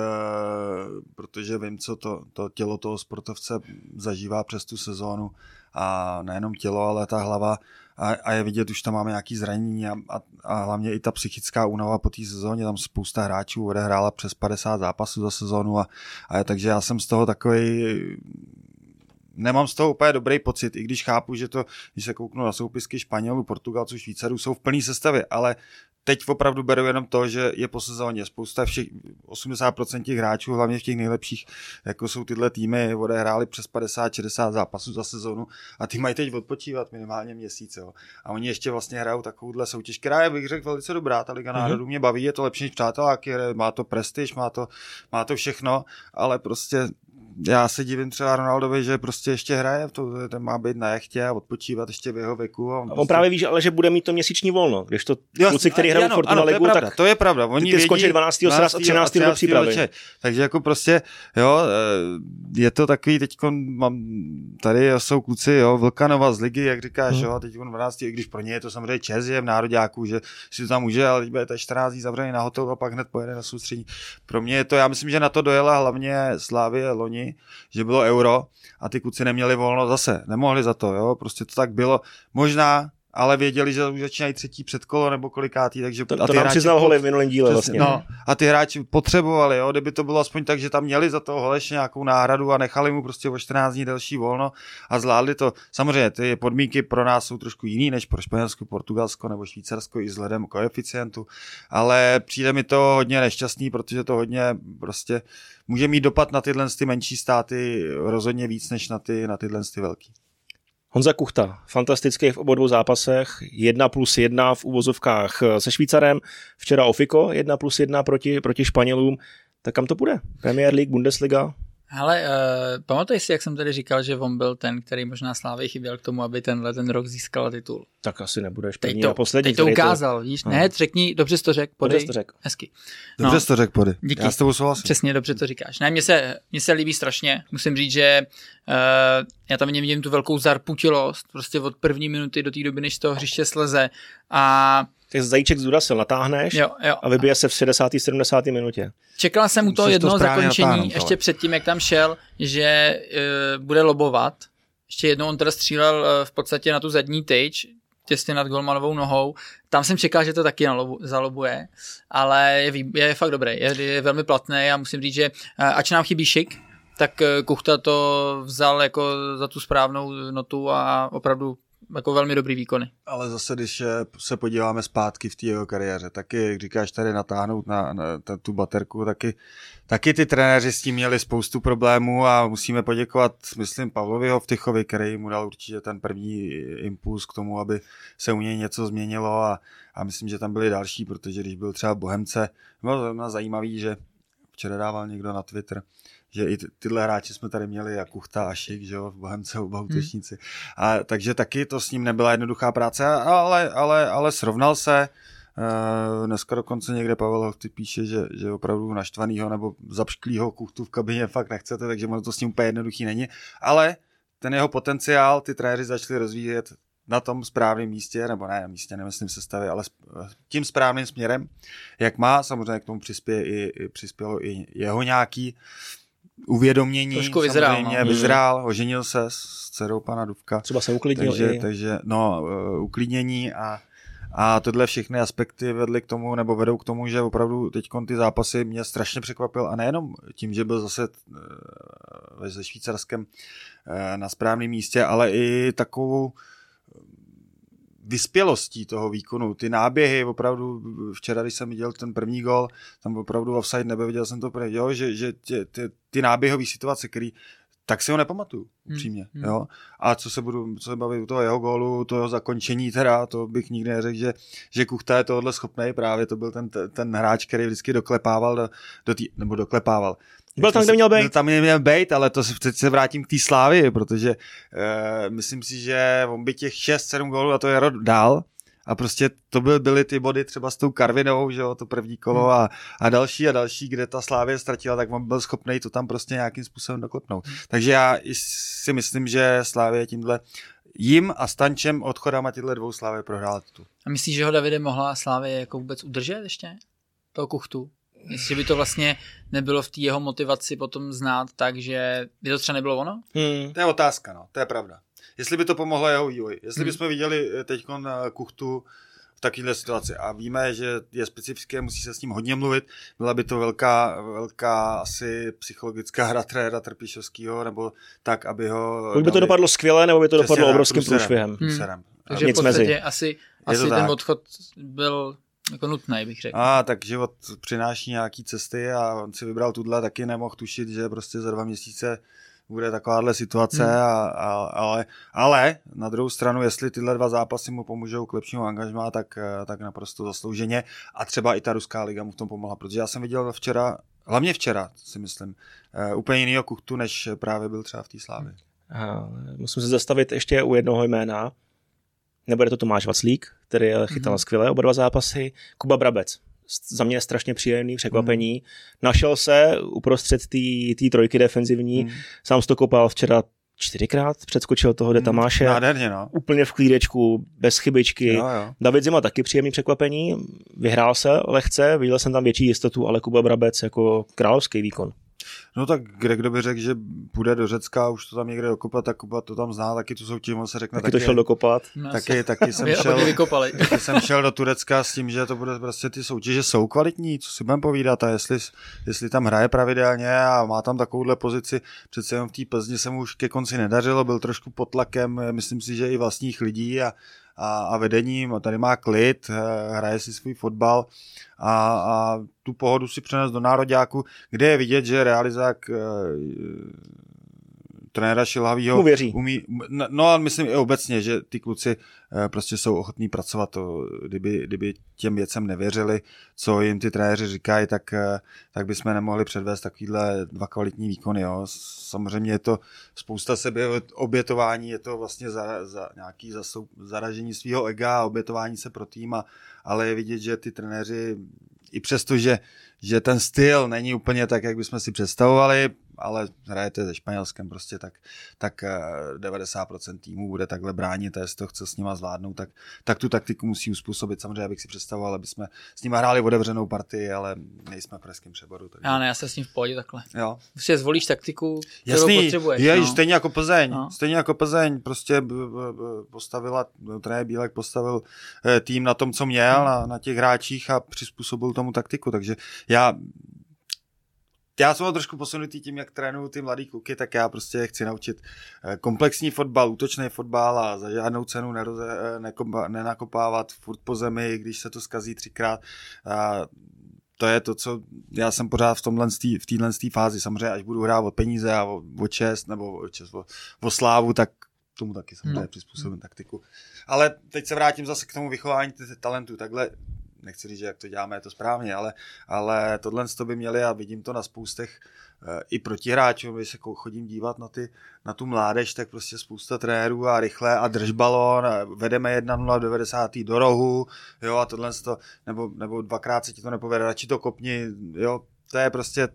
protože vím, co to, to tělo toho sportovce zažívá přes tu sezónu, a nejenom tělo, ale ta hlava. A, a je vidět, už tam máme nějaký zranění a, a, a hlavně i ta psychická únava po té sezóně, tam spousta hráčů odehrála přes 50 zápasů za sezónu a, a takže já jsem z toho takový nemám z toho úplně dobrý pocit, i když chápu, že to, když se kouknu na soupisky Španělů, Portugalců, Švýcarů, jsou v plné sestavě, ale teď opravdu beru jenom to, že je po sezóně spousta všech, 80% těch hráčů, hlavně v těch nejlepších, jako jsou tyhle týmy, odehráli přes 50-60 zápasů za sezónu a ty mají teď odpočívat minimálně měsíc. Jo. A oni ještě vlastně hrajou takovouhle soutěž, která je, bych řekl, velice dobrá. Ta Liga mm-hmm. národů mě baví, je to lepší než přáteláky, má to prestiž, má to, má to všechno, ale prostě já se divím třeba Ronaldovi, že prostě ještě hraje, to, ten má být na jachtě a odpočívat ještě v jeho věku. A on, on prostě... právě ví, že, ale že bude mít to měsíční volno, když to jo, kluci, který hrajou Fortuna Ligu, to tak to je pravda. Oni ty skončí 12. 12. a 13. do přípravy. Večer. Takže jako prostě, jo, eh, je to takový, teď mám, tady jsou kluci, jo, Vlkanova z ligy, jak říkáš, hmm. jo, teď 12. i když pro ně je to samozřejmě čes, je v nároďáku, že si to tam může, ale teď bude 14 dní zavřený na hotel a pak hned pojede na soustředí. Pro mě je to, já myslím, že na to dojela hlavně Slávě loni, že bylo euro a ty kluci neměli volno zase, nemohli za to, jo, prostě to tak bylo. Možná ale věděli, že už začínají třetí předkolo nebo kolikátý, takže... To, a to nám přiznal Holi v minulém díle vlastně. No, a ty hráči potřebovali, jo, kdyby to bylo aspoň tak, že tam měli za toho Holeš nějakou náhradu a nechali mu prostě o 14 dní delší volno a zvládli to. Samozřejmě ty podmínky pro nás jsou trošku jiný než pro Španělsko, Portugalsko nebo Švýcarsko i vzhledem koeficientu, ale přijde mi to hodně nešťastný, protože to hodně prostě může mít dopad na tyhle ty menší státy rozhodně víc než na ty, na tyhle ty velký. Honza Kuchta, fantastický v obou dvou zápasech, 1 plus 1 v úvozovkách se Švýcarem, včera Ofiko, 1 plus 1 proti, proti Španělům, tak kam to půjde? Premier League, Bundesliga? Ale uh, pamatuješ si, jak jsem tady říkal, že on byl ten, který možná Slávy chyběl k tomu, aby tenhle ten rok získal titul. Tak asi nebudeš první teď to, a poslední. Teď to ukázal, to... víš? No. Ne, řekni, dobře jsi to řekl, podej. Dobře jsi to řekl. Hezky. Dobře no, jsi to řekl, podej. Díky. Já s tebou souhlasím. Přesně, dobře to říkáš. Ne, mně se, mně se líbí strašně. Musím říct, že uh, já tam vidím tu velkou zarputilost, prostě od první minuty do té doby, než z toho hřiště sleze a tak zajíček z natáhneš jo, jo. a vybije se v 60. 70. minutě. Čekal jsem u toho jednoho zakončení, ještě předtím, jak tam šel, že uh, bude lobovat. Ještě jednou on teda střílel uh, v podstatě na tu zadní tyč, těsně nad golmanovou nohou. Tam jsem čekal, že to taky nalobu, zalobuje, ale je, je fakt dobrý, je, je velmi platný a musím říct, že uh, ač nám chybí šik, tak Kuchta to vzal jako za tu správnou notu a opravdu jako velmi dobrý výkony. Ale zase, když se podíváme zpátky v té jeho kariéře, taky, jak říkáš, tady natáhnout na, na, tu baterku, taky, taky ty trenéři s tím měli spoustu problémů a musíme poděkovat, myslím, Pavlovi Hovtychovi, který mu dal určitě ten první impuls k tomu, aby se u něj něco změnilo a, a myslím, že tam byli další, protože když byl třeba Bohemce, bylo zajímavý, že včera dával někdo na Twitter, že i tyhle hráči jsme tady měli, jak Kuchta a Šik, že jo, v Bohemce oba útočníci. Hmm. A, takže taky to s ním nebyla jednoduchá práce, ale, ale, ale srovnal se. Uh, dneska dokonce někde Pavel Hochty píše, že, že opravdu naštvanýho nebo zapšklýho kuchtu v kabině fakt nechcete, takže mu to s ním úplně jednoduchý není. Ale ten jeho potenciál ty trenéři začali rozvíjet na tom správném místě, nebo ne, místě nemyslím sestavy, ale tím správným směrem, jak má, samozřejmě k tomu přispěje i, i přispělo i jeho nějaký uvědomění. Trošku vyzrál. Samozřejmě, no. vyzrál, oženil se s dcerou pana Duvka. Třeba se uklidnil takže, i. takže no, uh, uklidnění a a tohle všechny aspekty vedly k tomu, nebo vedou k tomu, že opravdu teď ty zápasy mě strašně překvapil a nejenom tím, že byl zase ve uh, Švýcarském uh, na správném místě, ale i takovou vyspělostí toho výkonu, ty náběhy, opravdu včera, když jsem viděl ten první gol, tam opravdu offside nebyl, viděl jsem to první, jo, že, že ty, ty, ty náběhové situace, které tak si ho nepamatuju, hmm, upřímně. Hmm. Jo? A co se budu co se bavit u toho jeho gólu, toho zakončení teda, to bych nikdy neřekl, že, že Kuchta je tohle schopný, právě to byl ten, ten hráč, který vždycky doklepával do, do tý, nebo doklepával. Byl tam, kde měl být. Byl tam, kde měl být, ale to se, teď se vrátím k té slávy, protože uh, myslím si, že on by těch 6-7 gólů a to je rod dál, a prostě to by, byly ty body třeba s tou Karvinou, že jo, to první kolo hmm. a, a další a další, kde ta Slávě ztratila, tak on byl schopný to tam prostě nějakým způsobem doklepnout. Hmm. Takže já si myslím, že Slávě tímhle jim a Stančem odchodama tyhle dvou Slávě prohrál tu. A myslíš, že ho Davide mohla Slávě jako vůbec udržet ještě? Toho kuchtu? Jestli by to vlastně nebylo v té jeho motivaci potom znát tak, že by to třeba nebylo ono? Hmm. To je otázka, no, to je pravda jestli by to pomohlo jeho vývoji. Jestli hmm. bychom viděli eh, teď na kuchtu v takovéhle situaci a víme, že je specifické, musí se s ním hodně mluvit, byla by to velká, velká asi psychologická hra trenéra Trpišovského, nebo tak, aby ho... Buď by to dopadlo skvěle, nebo by to dopadlo obrovským průšvihem. Hmm. Takže v podstatě mezi. asi, asi ten tak. odchod byl jako nutný, bych řekl. A tak život přináší nějaký cesty a on si vybral tuhle, taky nemohl tušit, že prostě za dva měsíce bude takováhle situace, hmm. a, a, ale, ale na druhou stranu, jestli tyhle dva zápasy mu pomůžou k lepšímu angažmá, tak, eh, tak naprosto zaslouženě a třeba i ta ruská liga mu v tom pomohla, protože já jsem viděl včera, hlavně včera si myslím, uh, úplně jinýho kuchtu, než právě byl třeba v té slávě. Musím se zastavit ještě u jednoho jména, nebude to Tomáš Vaclík, který chytal mm-hmm. skvěle oba dva zápasy, Kuba Brabec za mě strašně příjemný překvapení. Hmm. Našel se uprostřed té trojky defenzivní, hmm. sám to kopal včera čtyřikrát, předskočil toho de Tamáše. Hmm. Nádherně, no. Úplně v klídečku, bez chybičky. Jo, jo. David Zima taky příjemný překvapení, vyhrál se lehce, viděl jsem tam větší jistotu, ale Kuba Brabec jako královský výkon. No tak kde kdo by řekl, že půjde do Řecka, už to tam někde dokopat, tak Kuba to tam zná, taky tu soutěž, on se řekne. Taky, taky to šel dokopat. No, taky, taky, jsem šel, taky jsem šel do Turecka s tím, že to bude prostě ty soutěže jsou kvalitní, co si budeme povídat a jestli, jestli tam hraje pravidelně a má tam takovouhle pozici, přece jenom v té Plzni se mu už ke konci nedařilo, byl trošku pod tlakem, myslím si, že i vlastních lidí a, a, a vedením, a tady má klid, eh, hraje si svůj fotbal a, a tu pohodu si přenes do nároďáku, kde je vidět, že realizák e, trenéra Šilhavýho umí, no a myslím i obecně, že ty kluci eh, prostě jsou ochotní pracovat, to, kdyby, kdyby těm věcem nevěřili, co jim ty trenéři říkají, tak, tak bychom nemohli předvést takovýhle dva kvalitní výkony. Jo. Samozřejmě je to spousta sebe obětování, je to vlastně za, za nějaký zasou, zaražení svého ega a obětování se pro tým, a, ale je vidět, že ty trenéři i přesto, že, že ten styl není úplně tak, jak bychom si představovali, ale hrajete se Španělskem prostě, tak, tak 90% eh, týmů bude takhle bránit a jestli to chce s nima zvládnout, tak, tak tu taktiku musí uspůsobit. Samozřejmě, abych si představoval, aby jsme s nimi hráli otevřenou partii, ale nejsme v pražském přeboru. Takže... Já ne, já se s ním v pohodě takhle. Jo. Prostě zvolíš taktiku, kterou Jasný, potřebuješ. Je, no. stejně jako Plzeň. No. Stejně jako Plzeň prostě postavila, trenér Bílek postavil eh, tým na tom, co měl, na, na těch hráčích a přizpůsobil tomu taktiku. Takže já já jsem trošku posunutý tím, jak trénuju ty mladý kluky, tak já prostě chci naučit eh, komplexní fotbal, útočný fotbal a za žádnou cenu neroze, eh, nenakopávat furt po zemi, když se to skazí třikrát. A to je to, co já jsem pořád v tomhle v téhle fázi. Samozřejmě, až budu hrát o peníze a o, o čest nebo o, čest, o, o slávu, tak tomu taky samozřejmě no. přizpůsobím taktiku. Ale teď se vrátím zase k tomu vychování talentů. Takhle nechci říct, že jak to děláme, je to správně, ale, ale tohle to by měli a vidím to na spoustech e, i protihráčů, když se chodím dívat na, ty, na tu mládež, tak prostě spousta trenérů a rychle a drž a vedeme 1-0 v 90. do rohu, jo, a tohle to, nebo, nebo dvakrát se ti to nepovede, radši to kopni, jo, to je prostě,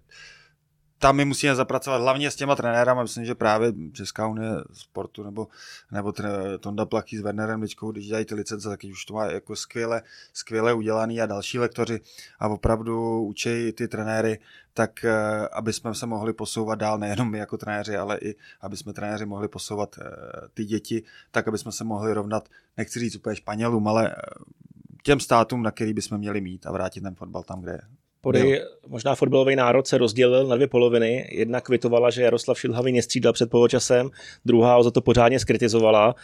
tam my musíme zapracovat hlavně s těma trenérama, myslím, že právě Česká unie sportu nebo, nebo tre, Tonda Plachý s Wernerem Ličkou, když dělají ty licence, tak už to má jako skvěle, skvěle udělaný a další lektoři a opravdu učí ty trenéry, tak eh, aby jsme se mohli posouvat dál, nejenom my jako trenéři, ale i aby jsme trenéři mohli posouvat eh, ty děti, tak aby jsme se mohli rovnat, nechci říct úplně Španělům, ale eh, těm státům, na který bychom měli mít a vrátit ten fotbal tam, kde je. Pody, možná fotbalový národ se rozdělil na dvě poloviny. Jedna kvitovala, že Jaroslav Šilhavý nestřídal před poločasem, druhá ho za to pořádně skritizovala.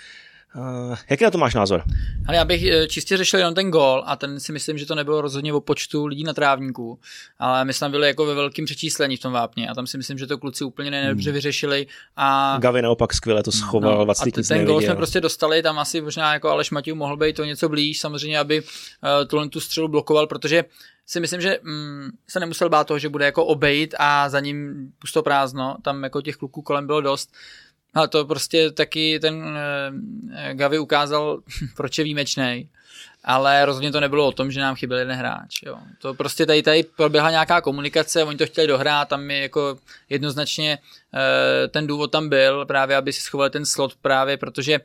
Uh, jaký na to máš názor? Ale já bych eh, čistě řešil jenom ten gol a ten si myslím, že to nebylo rozhodně o počtu lidí na trávníku, ale my jsme byli jako ve velkém přečíslení v tom vápně a tam si myslím, že to kluci úplně nejlepře hmm. vyřešili. A... Gavi naopak skvěle to schoval, no, vlastně a ten gol jsme prostě dostali, tam asi možná jako Aleš Matěj mohl být to něco blíž, samozřejmě, aby uh, tuhle tu střelu blokoval, protože si myslím, že mm, se nemusel bát toho, že bude jako obejít a za ním pusto prázdno, tam jako těch kluků kolem bylo dost. Ale to prostě taky ten uh, Gavi ukázal, proč je výjimečný. Ale rozhodně to nebylo o tom, že nám chyběl jeden hráč. Jo. To prostě tady, tady proběhla nějaká komunikace, oni to chtěli dohrát, tam je jako jednoznačně uh, ten důvod tam byl, právě aby si schovali ten slot právě, protože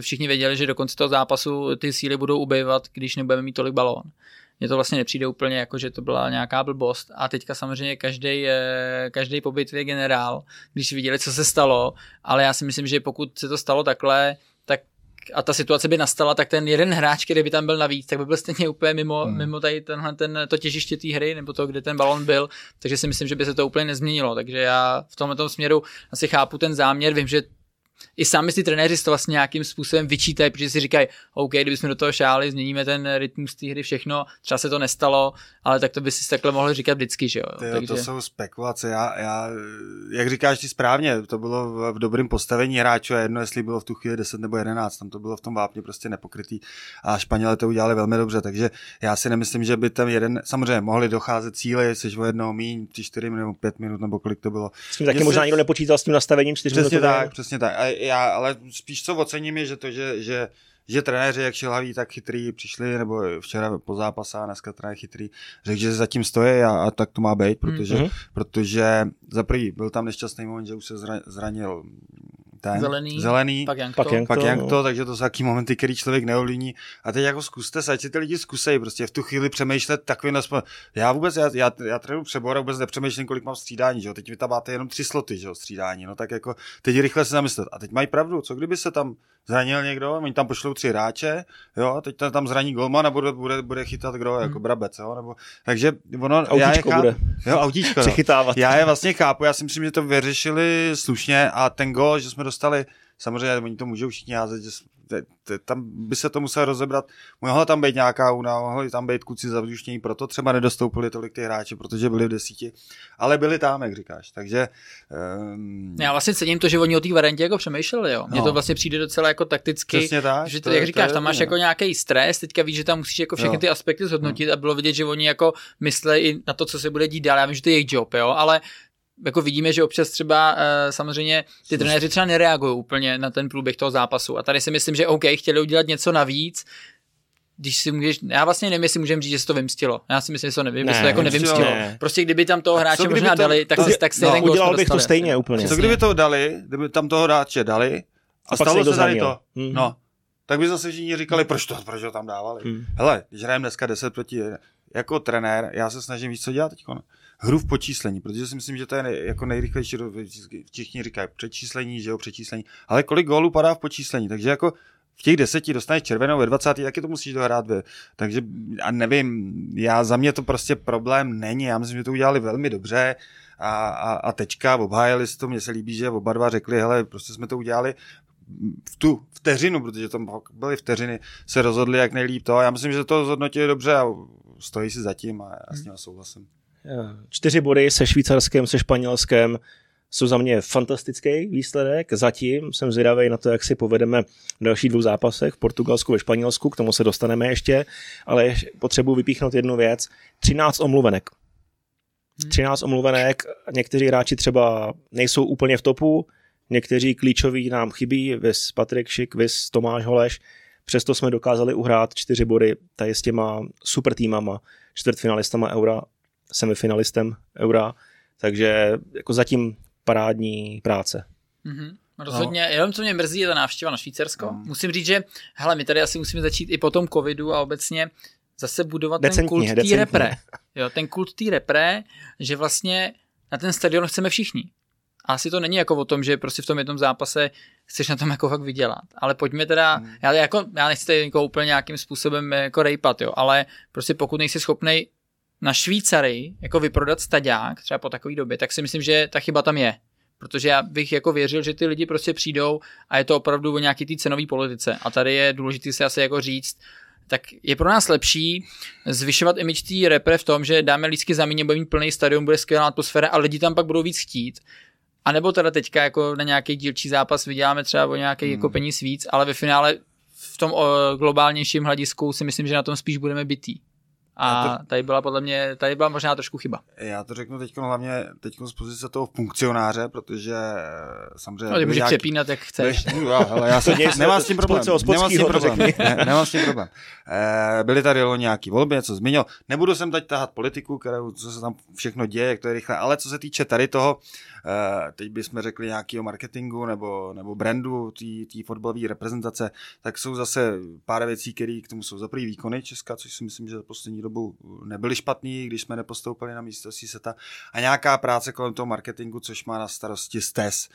všichni věděli, že do konce toho zápasu ty síly budou ubývat, když nebudeme mít tolik balón mně to vlastně nepřijde úplně jako, že to byla nějaká blbost. A teďka samozřejmě každý, každý po bitvě generál, když viděli, co se stalo, ale já si myslím, že pokud se to stalo takhle, tak a ta situace by nastala, tak ten jeden hráč, který by tam byl navíc, tak by byl stejně úplně mimo, hmm. mimo tady tenhle, ten, to těžiště té hry, nebo to, kde ten balon byl, takže si myslím, že by se to úplně nezměnilo, takže já v tomhle směru asi chápu ten záměr, vím, že i sami si trenéři to vlastně nějakým způsobem vyčítají, protože si říkají, OK, kdybychom do toho šáli, změníme ten rytmus té hry, všechno, třeba se to nestalo, ale tak to by si takhle mohli říkat vždycky, že jo. Tyjo, Takže... To jsou spekulace, já, já, jak říkáš ti správně, to bylo v, v dobrém postavení hráčů a jedno, jestli bylo v tu chvíli 10 nebo 11, tam to bylo v tom vápně prostě nepokrytý a Španělé to udělali velmi dobře, takže já si nemyslím, že by tam jeden, samozřejmě mohli docházet cíle, jsi o jednoho míň, 3, 4 nebo 5 minut, nebo kolik to bylo. S tím taky Jestli... možná nikdo nepočítal s tím nastavením 4 Přesně tak, přesně tak. A já, ale spíš co ocením je, že to, že, že že trenéři, jak šilhaví, tak chytrý přišli, nebo včera po zápase a dneska trenér chytrý, řekl, že zatím stojí a, a tak to má být, protože, mm-hmm. protože za prvý byl tam nešťastný moment, že už se zranil ten zelený, zelený pak Jankto. Pak Jankto, pak Jankto takže to jsou taky momenty, který člověk neovlivní. A teď jako zkuste se, ať si ty lidi zkusej prostě v tu chvíli přemýšlet takovým Já vůbec, já, já, já trénu přebor a vůbec nepřemýšlím, kolik mám střídání, že jo? Teď vy tam máte jenom tři sloty, že jo, střídání, no tak jako teď rychle se zamyslet. A teď mají pravdu, co kdyby se tam zranil někdo, oni tam pošlou tři hráče, jo, teď tam zraní golman a bude, bude, bude chytat kdo, jako hmm. brabec, jo, nebo, takže ono, autíčko já je chápu, bude. jo, autíčko, no. já je vlastně chápu, já si myslím, že to vyřešili slušně a ten gol, že jsme dostali, samozřejmě oni to můžou všichni házet, že tam by se to muselo rozebrat. Mohla tam být nějaká una, mohli tam být kluci zavzdušnění, proto třeba nedostoupili tolik ty hráči, protože byli v desíti, ale byli tam, jak říkáš. Takže... Um... Já vlastně cením to, že oni o té variantě jako přemýšleli, jo. Mně no. to vlastně přijde docela jako takticky. Přesně tak. Že to, jak říkáš, tam máš jako nějaký stres, teďka víš, že tam musíš jako všechny jo. ty aspekty zhodnotit no. a bylo vidět, že oni jako myslí i na to, co se bude dít dál. Já vím, že to je jejich job, jo, ale jako vidíme, že občas třeba uh, samozřejmě ty trenéři třeba nereagují úplně na ten průběh toho zápasu. A tady si myslím, že OK, chtěli udělat něco navíc, když si můžeš, já vlastně nevím, jestli můžeme říct, že se to vymstilo. Já si myslím, že se to nevím, ne, to jako nevymstilo. Ne. Prostě kdyby tam toho hráče možná to, dali, tak, to, si, tak se no, ten udělal bych to stejně úplně. Co kdyby to dali, kdyby tam toho hráče dali a, a stalo se tady to. Hmm. No, tak by zase všichni říkali, proč to, proč to tam dávali. Hmm. Hele, když hrajeme dneska 10 proti jako trenér, já se snažím víc co dělat teď hru v počíslení, protože si myslím, že to je jako nejrychlejší, všichni říkají přečíslení, že jo, přečíslení, ale kolik gólů padá v počíslení, takže jako v těch deseti dostaneš červenou ve 20. taky to musíš dohrát ve. Takže a nevím, já za mě to prostě problém není. Já myslím, že to udělali velmi dobře a, a, a tečka, obhájili si to, mně se líbí, že oba dva řekli, hele, prostě jsme to udělali v tu vteřinu, protože tam byly vteřiny, se rozhodli jak nejlíp to. Já myslím, že to zhodnotili dobře a stojí si zatím a já s ním souhlasím. Čtyři body se Švýcarskem, se Španělskem jsou za mě fantastický výsledek. Zatím jsem zvědavý na to, jak si povedeme v dalších dvou zápasech v Portugalsku ve Španělsku, k tomu se dostaneme ještě, ale potřebuji vypíchnout jednu věc. 13 omluvenek. 13 hmm. omluvenek, někteří hráči třeba nejsou úplně v topu, někteří klíčoví nám chybí, vys Patrik Šik, vys Tomáš Holeš, přesto jsme dokázali uhrát čtyři body tady s těma super týmama, čtvrtfinalistama Eura semifinalistem Eura, takže jako zatím parádní práce. Mm-hmm. Rozhodně, no. jenom co mě mrzí je ta návštěva na Švýcarsko. No. Musím říct, že hele, my tady asi musíme začít i po tom covidu a obecně zase budovat decentně, ten kult té repre. Jo, ten kult té repre, že vlastně na ten stadion chceme všichni. A asi to není jako o tom, že prostě v tom jednom zápase chceš na tom jako fakt vydělat. Ale pojďme teda, hmm. já, jako, já nechci tady jako úplně nějakým způsobem jako rejpat, jo, ale prostě pokud nejsi schopný na Švýcary jako vyprodat staďák třeba po takové době, tak si myslím, že ta chyba tam je. Protože já bych jako věřil, že ty lidi prostě přijdou a je to opravdu o nějaký té cenové politice. A tady je důležité si asi jako říct, tak je pro nás lepší zvyšovat image té repre v tom, že dáme lísky za mě, bude mít plný stadion, bude skvělá atmosféra a lidi tam pak budou víc chtít. A nebo teda teďka jako na nějaký dílčí zápas vyděláme třeba o nějaký hmm. jako peníz víc, ale ve finále v tom globálnějším hledisku si myslím, že na tom spíš budeme bytý. A to, tady byla podle mě, tady byla možná trošku chyba. Já to řeknu teď hlavně teď z pozice toho funkcionáře, protože eh, samozřejmě... No, ty můžeš nějak... přepínat, jak chceš. No, ale já se nemám s tím problém. Nemám s tím problém. Ne, nemám s tím problém. E, byly tady nějaký volby, něco zmínil. Nebudu sem teď tahat politiku, kterou, co se tam všechno děje, jak to je rychle, ale co se týče tady toho, teď bychom řekli nějakého marketingu nebo, nebo brandu té fotbalové reprezentace, tak jsou zase pár věcí, které k tomu jsou. Za prvý výkony Česka, což si myslím, že za poslední dobu nebyly špatný, když jsme nepostoupili na místo seta a nějaká práce kolem toho marketingu, což má na starosti STES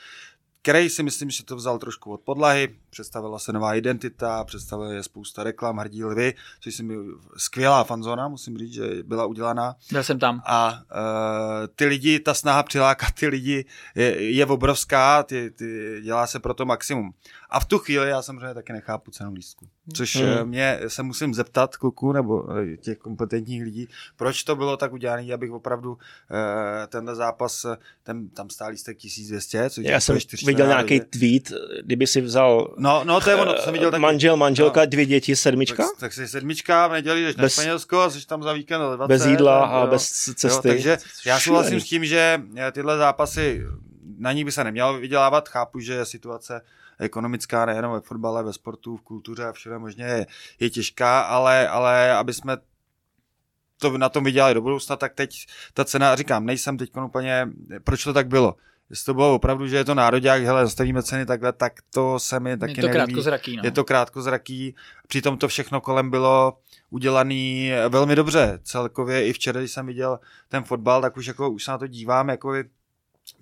který si myslím, že to vzal trošku od podlahy, představila se nová identita, představila je spousta reklam, hrdí lvy, což si mi skvělá fanzona, musím říct, že byla udělaná. Byl jsem tam. A uh, ty lidi, ta snaha přilákat ty lidi je, je obrovská, ty, ty, dělá se pro to maximum. A v tu chvíli já samozřejmě taky nechápu cenu lístku. Což hmm. mě se musím zeptat kluku nebo eh, těch kompetentních lidí, proč to bylo tak udělané, abych opravdu uh, tenhle zápas, ten, tam stál lístek 1200, což já jsem viděl nějaký tweet, kdyby si vzal no, no, to je ono, to jsem viděl taky. manžel, manželka, no. dvě děti, sedmička. Tak, tak si sedmička v neděli jdeš bez, na Španělsko a jsi tam za víkend 20. Bez jídla a jo. bez cesty. Jo, takže já souhlasím s tím, že tyhle zápasy na ní by se nemělo vydělávat. Chápu, že situace ekonomická nejenom ve fotbale, ve sportu, v kultuře a všude možně je, je těžká, ale, ale aby jsme to na tom vydělali do budoucna, tak teď ta cena, říkám, nejsem teď úplně, proč to tak bylo. Jestli to bylo opravdu, že je to národák, hele, zastavíme ceny takhle, tak to se mi taky Je to nelíbí. krátkozraký, no. Je to krátkozraký. Přitom to všechno kolem bylo udělaný velmi dobře. Celkově i včera, když jsem viděl ten fotbal, tak už jako už se na to dívám, jako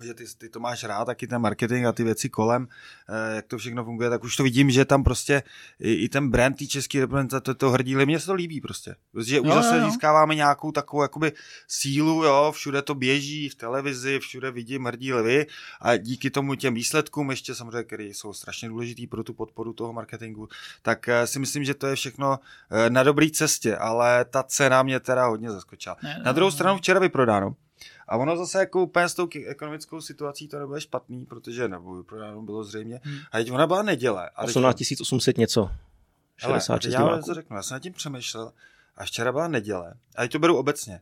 že ty, ty to máš rád, taky ten marketing a ty věci kolem, eh, jak to všechno funguje, tak už to vidím, že tam prostě i, i ten brand té české reprezentace, to, to hrdí, mně se to líbí prostě. Protože už no, zase no. získáváme nějakou takovou jakoby sílu, jo, všude to běží, v televizi, všude vidím hrdí lvy a díky tomu těm výsledkům ještě samozřejmě, které jsou strašně důležitý pro tu podporu toho marketingu, tak eh, si myslím, že to je všechno eh, na dobré cestě, ale ta cena mě teda hodně zaskočila. Ne, ne, na druhou stranu včera vyprodáno. A ono zase jako úplně s tou ekonomickou situací to nebude špatný, protože nebo prodáno bylo zřejmě. Hmm. A teď ona byla neděle. A 18 800 něco. 66 Ale, já to řeknu, já jsem nad tím přemýšlel a včera byla neděle. A teď to beru obecně.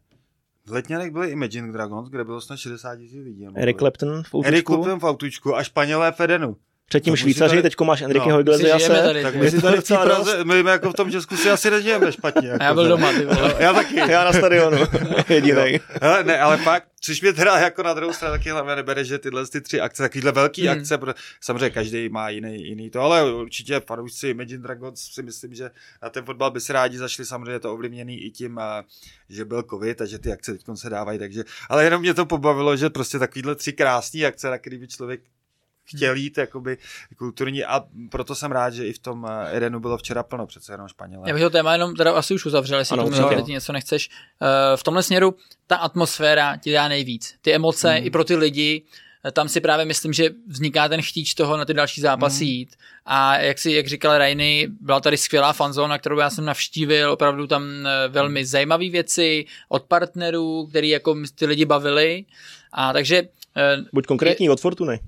V Letňanech byly Imagine Dragons, kde bylo snad 60 tisíc lidí. Eric Clapton v autičku. Eric Clapton v autičku a Španělé Fedenu. Předtím no, Švýcaři, tady... teďko máš Enrique no, zase. Tak my si tady v Praze, my jako v tom Česku si asi nežijeme špatně. Jako já byl doma, ty vole. Já taky. Já na stadionu, jedinej. Hele, ne, ale fakt, což mě teda jako na druhou stranu taky hlavně nebere, že tyhle ty tři akce, takovýhle velký hmm. akce, samozřejmě každý má jiný, jiný to, ale určitě fanoušci Imagine Dragons si myslím, že na ten fotbal by se rádi zašli, samozřejmě je to ovlivněný i tím, že byl covid a že ty akce teď se dávají, takže, ale jenom mě to pobavilo, že prostě takovýhle tři krásné akce, na který by člověk chtěl jít jakoby kulturní a proto jsem rád, že i v tom eh, Edenu bylo včera plno přece jenom Španělé. Já bych to téma jenom teda asi už uzavřel, jestli ano, tomu ty něco nechceš. Eh, v tomhle směru ta atmosféra ti dá nejvíc. Ty emoce hmm. i pro ty lidi, eh, tam si právě myslím, že vzniká ten chtíč toho na ty další zápasy hmm. jít. A jak si, jak říkal Rainy, byla tady skvělá fanzóna, kterou já jsem navštívil, opravdu tam velmi zajímavé věci od partnerů, který jako ty lidi bavili. A takže... Buď konkrétní, je, od Fortuny.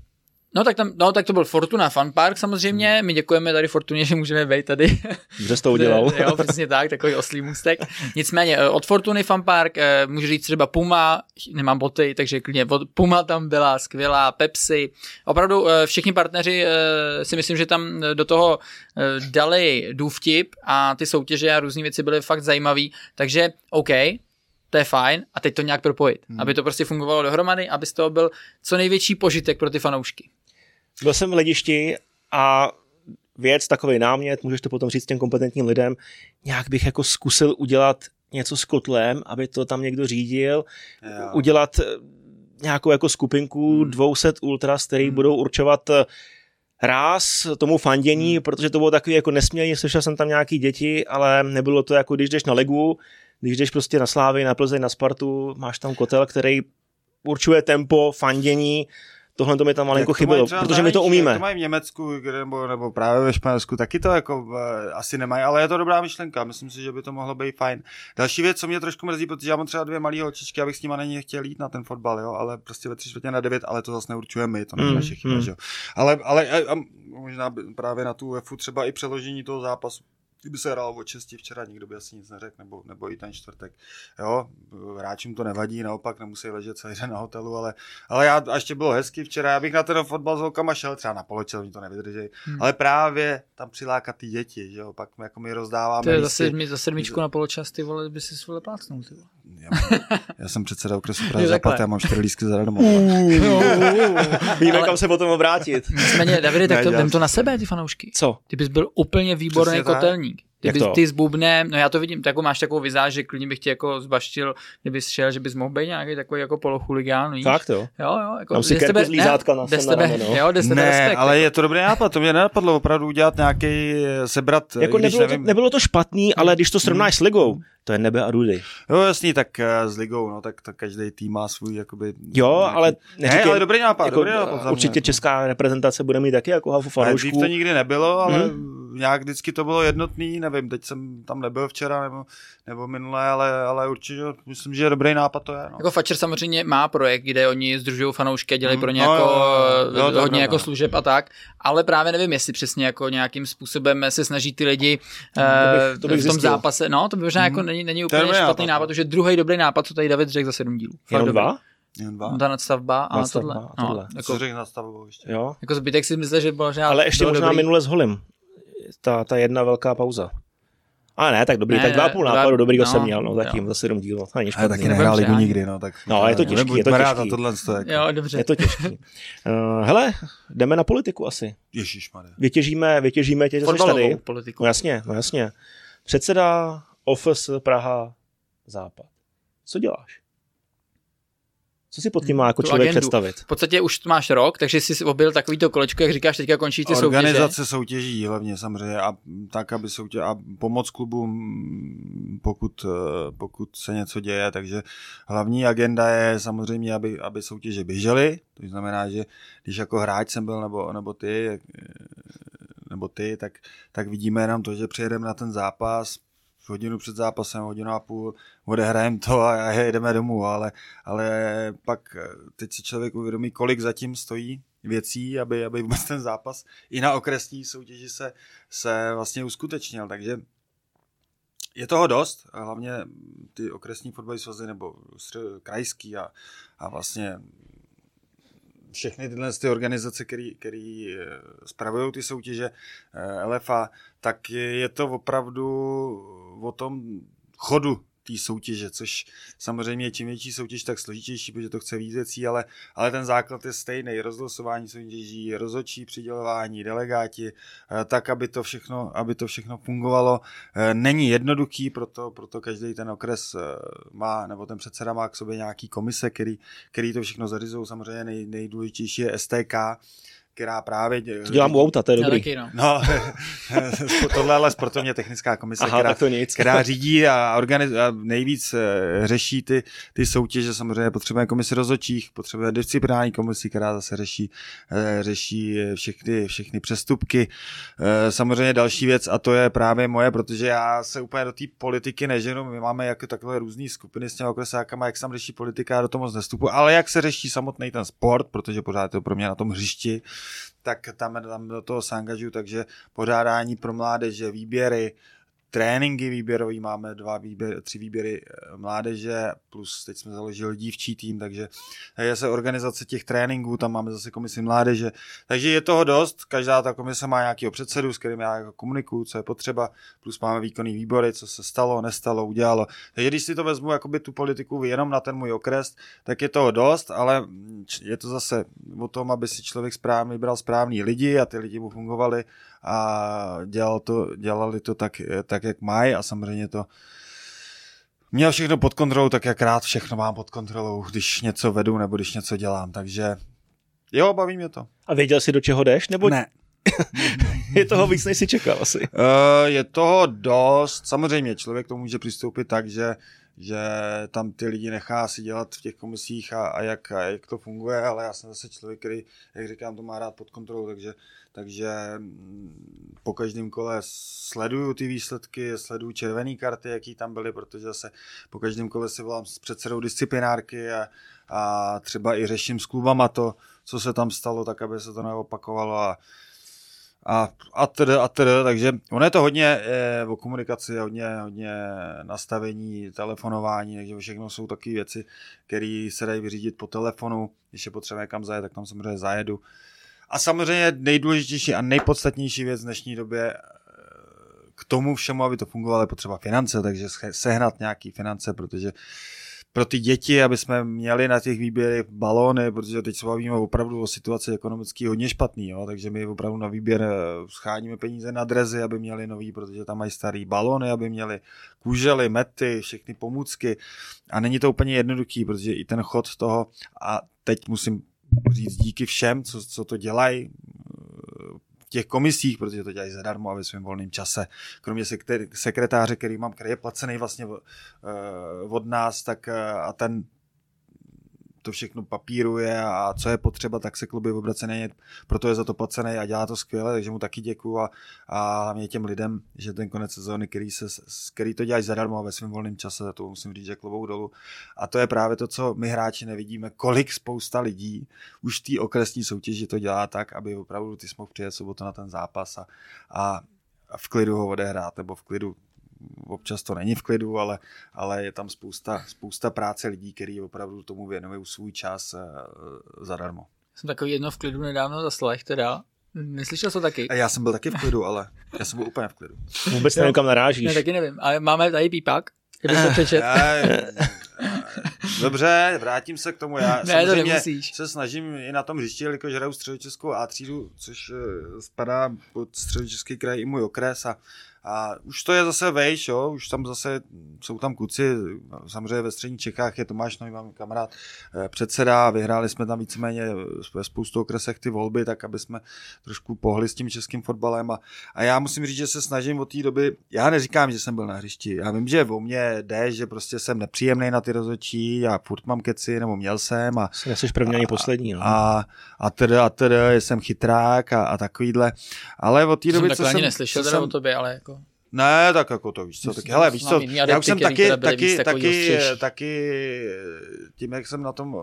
No tak, tam, no tak to byl Fortuna Fun Park samozřejmě, hmm. my děkujeme tady Fortuně, že můžeme být tady. Že jsi to udělal. jo, přesně tak, takový oslý můstek. Nicméně eh, od Fortuny Fun Park eh, můžu říct třeba Puma, nemám boty, takže klidně Puma tam byla skvělá, Pepsi. Opravdu eh, všichni partneři si myslím, že tam do toho dali důvtip a ty soutěže a různé věci byly fakt zajímavé, takže OK, to je fajn a teď to nějak propojit, hmm. aby to prostě fungovalo dohromady, aby z toho byl co největší požitek pro ty fanoušky. Byl jsem v hledišti a věc, takový námět, můžeš to potom říct těm kompetentním lidem, nějak bych jako zkusil udělat něco s kotlem, aby to tam někdo řídil, jo. udělat eh, nějakou jako skupinku hmm. 200 ultras, který hmm. budou určovat eh, ráz tomu fandění, hmm. protože to bylo takový jako nesmělý, slyšel jsem tam nějaký děti, ale nebylo to jako když jdeš na legu, když jdeš prostě na Slávy, na Plzeň, na Spartu, máš tam kotel, který určuje tempo, fandění, tohle to mi tam malinko chybělo, protože my to umíme. To mají v Německu nebo, nebo právě ve Španělsku, taky to jako uh, asi nemají, ale je to dobrá myšlenka. Myslím si, že by to mohlo být fajn. Další věc, co mě trošku mrzí, protože já mám třeba dvě malé holčičky, abych s nimi není chtěl jít na ten fotbal, jo, ale prostě ve tři čtvrtě na devět, ale to zase neurčujeme my, to není Mm, naše chyba, mm. že jo. Ale, ale a, a možná právě na tu UEFu třeba i přeložení toho zápasu kdyby se hrál o česti včera, nikdo by asi nic neřekl, nebo, nebo i ten čtvrtek. Jo, hráčům to nevadí, naopak nemusí ležet celý den na hotelu, ale, ale já, a ještě bylo hezky včera, já bych na ten fotbal s holkama šel, třeba na poločel, oni to nevydrží, Hmm. ale právě tam přilákat ty děti, že jo, pak my, jako my rozdáváme To je zase, za sedmičku na poločas, ty vole, by si vole plácnout. Ty vole. Já, mám, já, jsem předseda okresu takhle. Západ, já mám čtyři lístky zadarmo. Víme, Ale- kam se potom obrátit. Nicméně, Davide, tak to, vem to na sebe, ty fanoušky. Co? Ty bys byl úplně výborný Přesně kotelník. Kdyby to? ty s bubnem, no já to vidím, jako máš takovou vizáž, že klidně bych tě jako zbaštil, kdybys šel, že bys mohl být nějaký takový jako polochuligán, víš? Fakt jo. Jo, jo, jako Tam si tebe- zlízátka ne, na- z na rameno. jo, tebe Ne, respekt, ale jako. je to dobrý nápad, to mě nenapadlo opravdu udělat nějaký, sebrat, Jako když nebylo, to, nevím, nebylo to špatný, ale když to srovnáš s ligou, to je nebe a rudy. Jo, jasný, tak eh, s ligou, no, tak, tak každý tým má svůj, jakoby... Jo, nějaký- ale Ne, neříkej- ale dobrý nápad, jako, dobrý nápad. mě. určitě česká reprezentace bude mít taky jako hafu dřív fanoušků. to nikdy nebylo, ale Mhm. Nějak vždycky to bylo jednotný, nevím, teď jsem tam nebyl včera nebo, nebo minule, ale, ale určitě myslím, že dobrý nápad to je. No. Jako Fatcher samozřejmě má projekt, kde oni združují fanoušky a dělají Mm, pro ně no, jako jo, jo, jo. Jo, to je hodně pravda. jako služeb a tak, ale právě nevím, jestli přesně jako nějakým způsobem se snaží ty lidi To eh, bych- to bych v tom zjistil. zápase, no to by možná jako Mm. není, není To je úplně špatný nápad, nápad, no. protože druhý dobrý nápad, co tady David řekl za sedm dílů. Jenom dobrý. dva? Jen dva. No, Ta nadstavba a Nadstavba tohle. a tohle. No, Co jako, řekl na stavu ještě? Jo. jako zbytek si myslel, že bylo, že Ale ještě možná dobrý. minule s Holim. Ta, ta jedna velká pauza. Ale ne, tak dobrý, Ne, tak dva a půl dva- nápadu dobrýho no, jsem měl, no zatím, jo. za sedm díl, no, to není Ale špatný. taky nehrál ligu nikdy, no. Tak, No, ale je to těžký, nebuď je to těžký. na tohle. To jako. Jo, dobře. Je to těžký. Uh, hele, jdeme na politiku asi. Ježišmarja. Vytěžíme, vytěžíme tě, že jsi tady. politiku. No jasně, no jasně. Předseda OFS Praha Západ. Co děláš? Co si pod tím má jako člověk agendu. představit? V podstatě už máš rok, takže jsi objel takovýto kolečko, jak říkáš, teďka končí ty soutěže. Organizace soutěží hlavně samozřejmě a tak, aby soutěž, a pomoc klubům, pokud, eh, pokud se něco děje, takže hlavní agenda je samozřejmě, aby, aby soutěže běžely, to znamená, že když jako hráč jsem byl nebo, nebo ty, eh, nebo ty, tak, tak vidíme jenom to, že přijedeme na ten zápas, hodinu před zápasem, hodinu a půl, odehrajeme to a jedeme domů, ale, ale pak eh, teď si člověk uvědomí, kolik zatím stojí věcí, aby, aby vůbec ten zápas i na okresní soutěži se, se vlastně uskutečnil, takže je toho dost, hlavně ty okresní fotbalové svazy nebo krajský a, a vlastně všechny tyhle ty organizace, které spravují ty soutěže eh, LFA, tak je to opravdu o tom chodu té soutěže, což samozřejmě čím větší soutěž, tak složitější, protože to chce víc věcí, ale, ale ten základ je stejný. Rozlosování soutěží, rozhodčí přidělování, delegáti, eh, tak, aby to všechno, aby to všechno fungovalo. Eh, Není jednoduchý, proto, proto každý ten okres eh, má, nebo ten předseda má k sobě nějaký komise, který, který to všechno zařizují. Samozřejmě nej, nejdůležitější je STK, která právě... To dělám u auta, to je dobrý. taky, no. No, tohle ale sportovně technická komise, Aha, která, to nic. která řídí a, organiz, a nejvíc eh, řeší ty, ty soutěže. Samozřejmě potřebujeme komisi rozhodčích, potřebujeme disciplinární komisi, která zase řeší, eh, řeší všechny, všechny přestupky. Eh, Samozřejmě další věc a to je právě moje, protože já se úplně do té politiky neženu. My máme jako takové různé skupiny s těmi okresákama, jak se tam řeší politika, já do toho moc nestupu, ale jak se řeší samotný ten sport, protože pořád je to pro mě na tom hřišti, tak tam, tam do toho se angažuju, takže pořádání pro mládeže, výběry, tréninky výběrový, máme dva výběr, tři výběry eh, mládeže, plus teď jsme založili dívčí tým, takže je se organizace těch tréninků, tam máme zase komisi mládeže, takže je toho dost, každá ta komise má nějakého předsedu, s kterým já jako komunikuju, co je potřeba, plus máme výkonný výbory, co se stalo, nestalo, udělalo. Takže když si to vezmu jakoby tu politiku jenom na ten můj okres, tak je toho dost, ale je to zase o tom, aby si člověk správně vybral správný lidi a ty lidi mu fungovali a dělal to, dělali to tak, tak, jak mají a samozřejmě to měl všechno pod kontrolou, tak jak rád všechno mám pod kontrolou, když něco vedu nebo když něco dělám, takže jo, baví mě to. A věděl jsi, do čeho jdeš? Nebo Ne. je toho víc, než jsi čekal asi? Uh, je toho dost. Samozřejmě člověk to může přistoupit tak, že že tam ty lidi nechá si dělat v těch komisích a, a, jak, a jak to funguje, ale já jsem zase člověk, který, jak říkám, to má rád pod kontrolou, takže, takže mm, po každém kole sleduju ty výsledky, sleduju červené karty, jaký tam byly, protože zase po každém kole si volám s předsedou disciplinárky a, a třeba i řeším s klubama to, co se tam stalo, tak aby se to neopakovalo a a, a td, a td, takže ono je to hodně je, o komunikaci, hodně, hodně nastavení, telefonování, takže všechno jsou takové věci, které se dají vyřídit po telefonu, když je potřeba někam zajet, tak tam samozřejmě zajedu. A samozřejmě nejdůležitější a nejpodstatnější věc v dnešní době eh, k tomu všemu, aby to fungovalo, je potřeba finance, takže sehnat nějaký finance, protože pro ty děti, aby jsme měli na těch výběrech balóny, protože teď se bavíme opravdu o situaci ekonomicky hodně špatný, jo, takže my opravdu na výběr eh, scháníme peníze na drezy, aby měli nový, protože tam mají starý balóny, aby měli kůžely, mety, všechny pomůcky. A není to úplně jednoduchý, protože i ten chod toho a teď musím říct díky všem, co, co to dělají, těch komisích, protože to dělají zadarmo a ve svém volném čase. Kromě sekretáře, který mám, který je placený vlastně eh, od nás, tak eh, a ten to všechno papíruje a co je potřeba, tak se kluby obracený, proto je za to placený a dělá to skvěle, takže mu taky děkuju a, a hlavně těm lidem, že ten konec sezóny, který, se, který to dělají zadarmo ve svém volném čase, za to musím říct, že klobou dolů. A to je právě to, co my hráči nevidíme, kolik spousta lidí už v té okresní soutěži to dělá tak, aby opravdu ty jsme přijet sobotu na ten zápas a, a v klidu ho odehrát, nebo v klidu občas to není v klidu, ale, ale je tam spousta, spousta práce lidí, kteří opravdu tomu věnují svůj čas uh, zadarmo. Jsem takový jedno v klidu nedávno zaslech, teda. Neslyšel to taky? A já jsem byl taky v klidu, ale já jsem byl úplně v klidu. Vůbec nevím, kam narážíš. Ne, taky nevím, ale máme tady pípák, kdyby to přečet. Dobře, vrátím se k tomu. Já ne, to nemusíš. se snažím i na tom hřišti, jelikož hraju středočeskou A třídu, což eh, spadá pod středočeský kraj i můj okres a a už to je zase vejš, jo, už tam zase jsou tam kluci, samozřejmě ve středních Čechách je Tomáš Nový, mám kamarád, eh, předseda, vyhráli jsme tam víceméně ve spoustu okresech ty volby, tak aby jsme trošku pohli s tím českým fotbalem. A, a já musím říct, že se snažím od té doby, já neříkám, že jsem byl na hřišti, já vím, že o mě jde, že prostě jsem nepříjemný na ty rozhodčí, já furt mám keci, nebo měl jsem a... Jsi první ani poslední, no. A, a teda, a teda, jsem chytrák a, a takovýhle, ale od té doby, co jsem... neslyšel teda jsem, o tobě, ale jako... Ne, tak jako to víš co, tak hele, víš co, já už jsem taky, taky, taky, taky, tím, jak jsem na tom,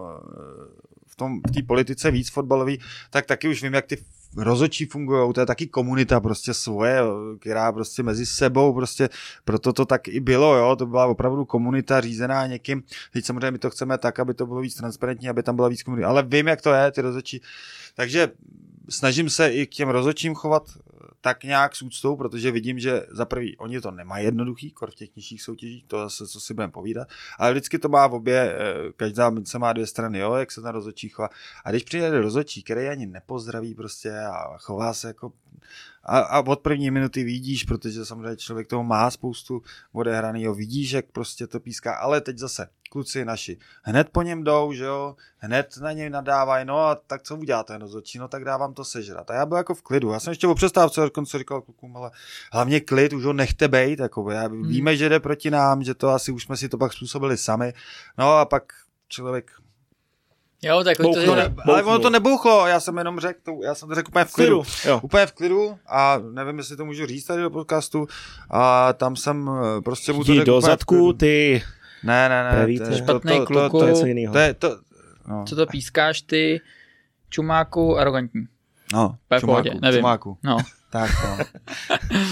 v tom, v té politice víc fotbalový, tak taky už vím, jak ty rozočí fungují, to je taky komunita prostě svoje, která prostě mezi sebou prostě, proto to tak i bylo, jo, to byla opravdu komunita řízená někým, teď samozřejmě my to chceme tak, aby to bylo víc transparentní, aby tam byla víc komunita, ale vím, jak to je, ty rozočí, takže snažím se i k těm rozočím chovat tak nějak s úctou, protože vidím, že za prvý oni to nemají jednoduchý, kor v těch nižších soutěžích, to zase, co si budeme povídat, ale vždycky to má v obě, eh, každá mince má dvě strany, jo, jak se ten rozočí chová. A když přijde rozočí, který ani nepozdraví prostě a chová se jako a, a od první minuty vidíš, protože samozřejmě člověk toho má spoustu odehraného, vidíš, jak prostě to píská, ale teď zase kluci naši hned po něm jdou, že jo, hned na něj nadávají, no a tak co uděláte rozhodčí, no tak dávám to sežrat. A já byl jako v klidu, já jsem ještě o přestávce dokonce říkal klukům, ale hlavně klid, už ho nechte bejt, jako já, hmm. víme, že jde proti nám, že to asi už jsme si to pak způsobili sami, no a pak člověk Jo, tak to je... ale ono to nebouchlo, já jsem jenom řekl, to, já jsem to řekl úplně v klidu. Jo. Úplně v klidu a nevím, jestli to můžu říct tady do podcastu a tam jsem eh, prostě mu to řekl do zadku, ty... Ne, ne, ne. Prevíte. To, Špatný to, kluku. To, to, to, je co jiného. To je, to, no. Co to pískáš ty, čumáku, arrogantní. No, čumáku, čumáku. No. Tak no.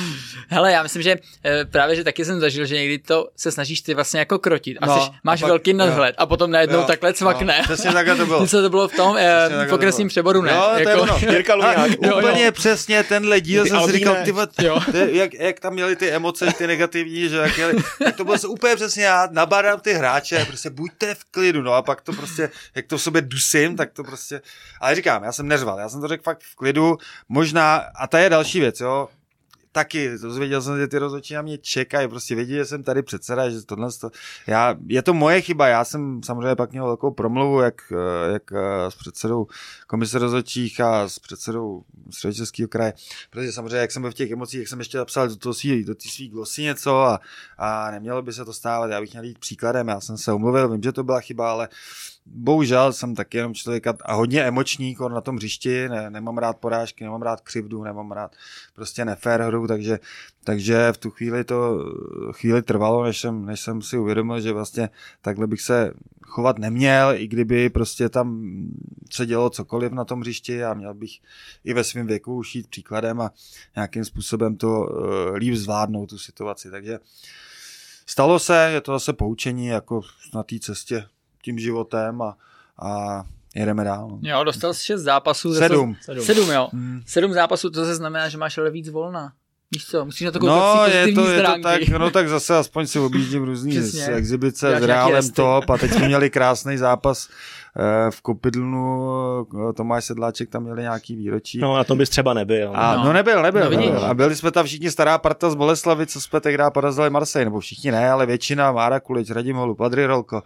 Hele, já myslím, že e, právě, že taky jsem zažil, že někdy to se snažíš ty vlastně jako krotit a no, jsi, máš a pak, velký nadhled jo. a potom najednou jo, takhle cvakne. No, přesně takhle to bylo. To bylo v tom e, pokresním přeboru, ne? Jo, jako... to je ono. Jirka Luňák. Úplně jo. přesně tenhle díl jsem si říkal, ty, jak, jak, tam měli ty emoce, ty negativní, že jak, měli, tak to bylo úplně přesně já, nabádám ty hráče, prostě buďte v klidu, no a pak to prostě, jak to v sobě dusím, tak to prostě, ale říkám, já jsem neřval, já jsem to řekl fakt v klidu, možná, a ta je další věc, jo, taky, dozvěděl jsem, že ty rozhodčí na mě čekají, prostě vědí, že jsem tady předseda, že tohle, to, já, je to moje chyba, já jsem samozřejmě pak měl velkou promluvu, jak, jak s předsedou komise rozhodčích a s předsedou středočeského kraje, protože samozřejmě, jak jsem byl v těch emocích, jak jsem ještě napsal do, toho svý, do té svý glosy něco a, a nemělo by se to stávat, já bych měl jít příkladem, já jsem se omluvil, vím, že to byla chyba, ale bohužel jsem taky jenom člověk a hodně emoční na tom hřišti, ne, nemám rád porážky, nemám rád křivdu, nemám rád prostě nefér hru, takže, takže v tu chvíli to chvíli trvalo, než jsem, než jsem si uvědomil, že vlastně takhle bych se chovat neměl, i kdyby prostě tam se dělo cokoliv na tom hřišti a měl bych i ve svém věku už jít příkladem a nějakým způsobem to uh, líp zvládnout tu situaci. Takže stalo se, je to zase poučení jako na té cestě tím životem a, a jedeme dál. No. Jo, dostal jsi šest zápasů. Sedm. Sedm, sedm jo. Hmm. Sedm zápasů, to se znamená, že máš ale víc volna. Víš co, musíš na to no, je to, je to tak, no tak zase aspoň si objíždím různý exibice s Reálem top a teď jsme měli krásný zápas v Kopidlnu eh, Tomáš Sedláček tam měli nějaký výročí. No na tom bys třeba nebyl. A, no. no nebyl, nebyl. No, nebyl. A byli jsme tam všichni stará parta z Boleslavy, co jsme tehdy porazili Marseille, nebo všichni ne, ale většina, Mára Kulič, Radim Holub, Adri Rolko.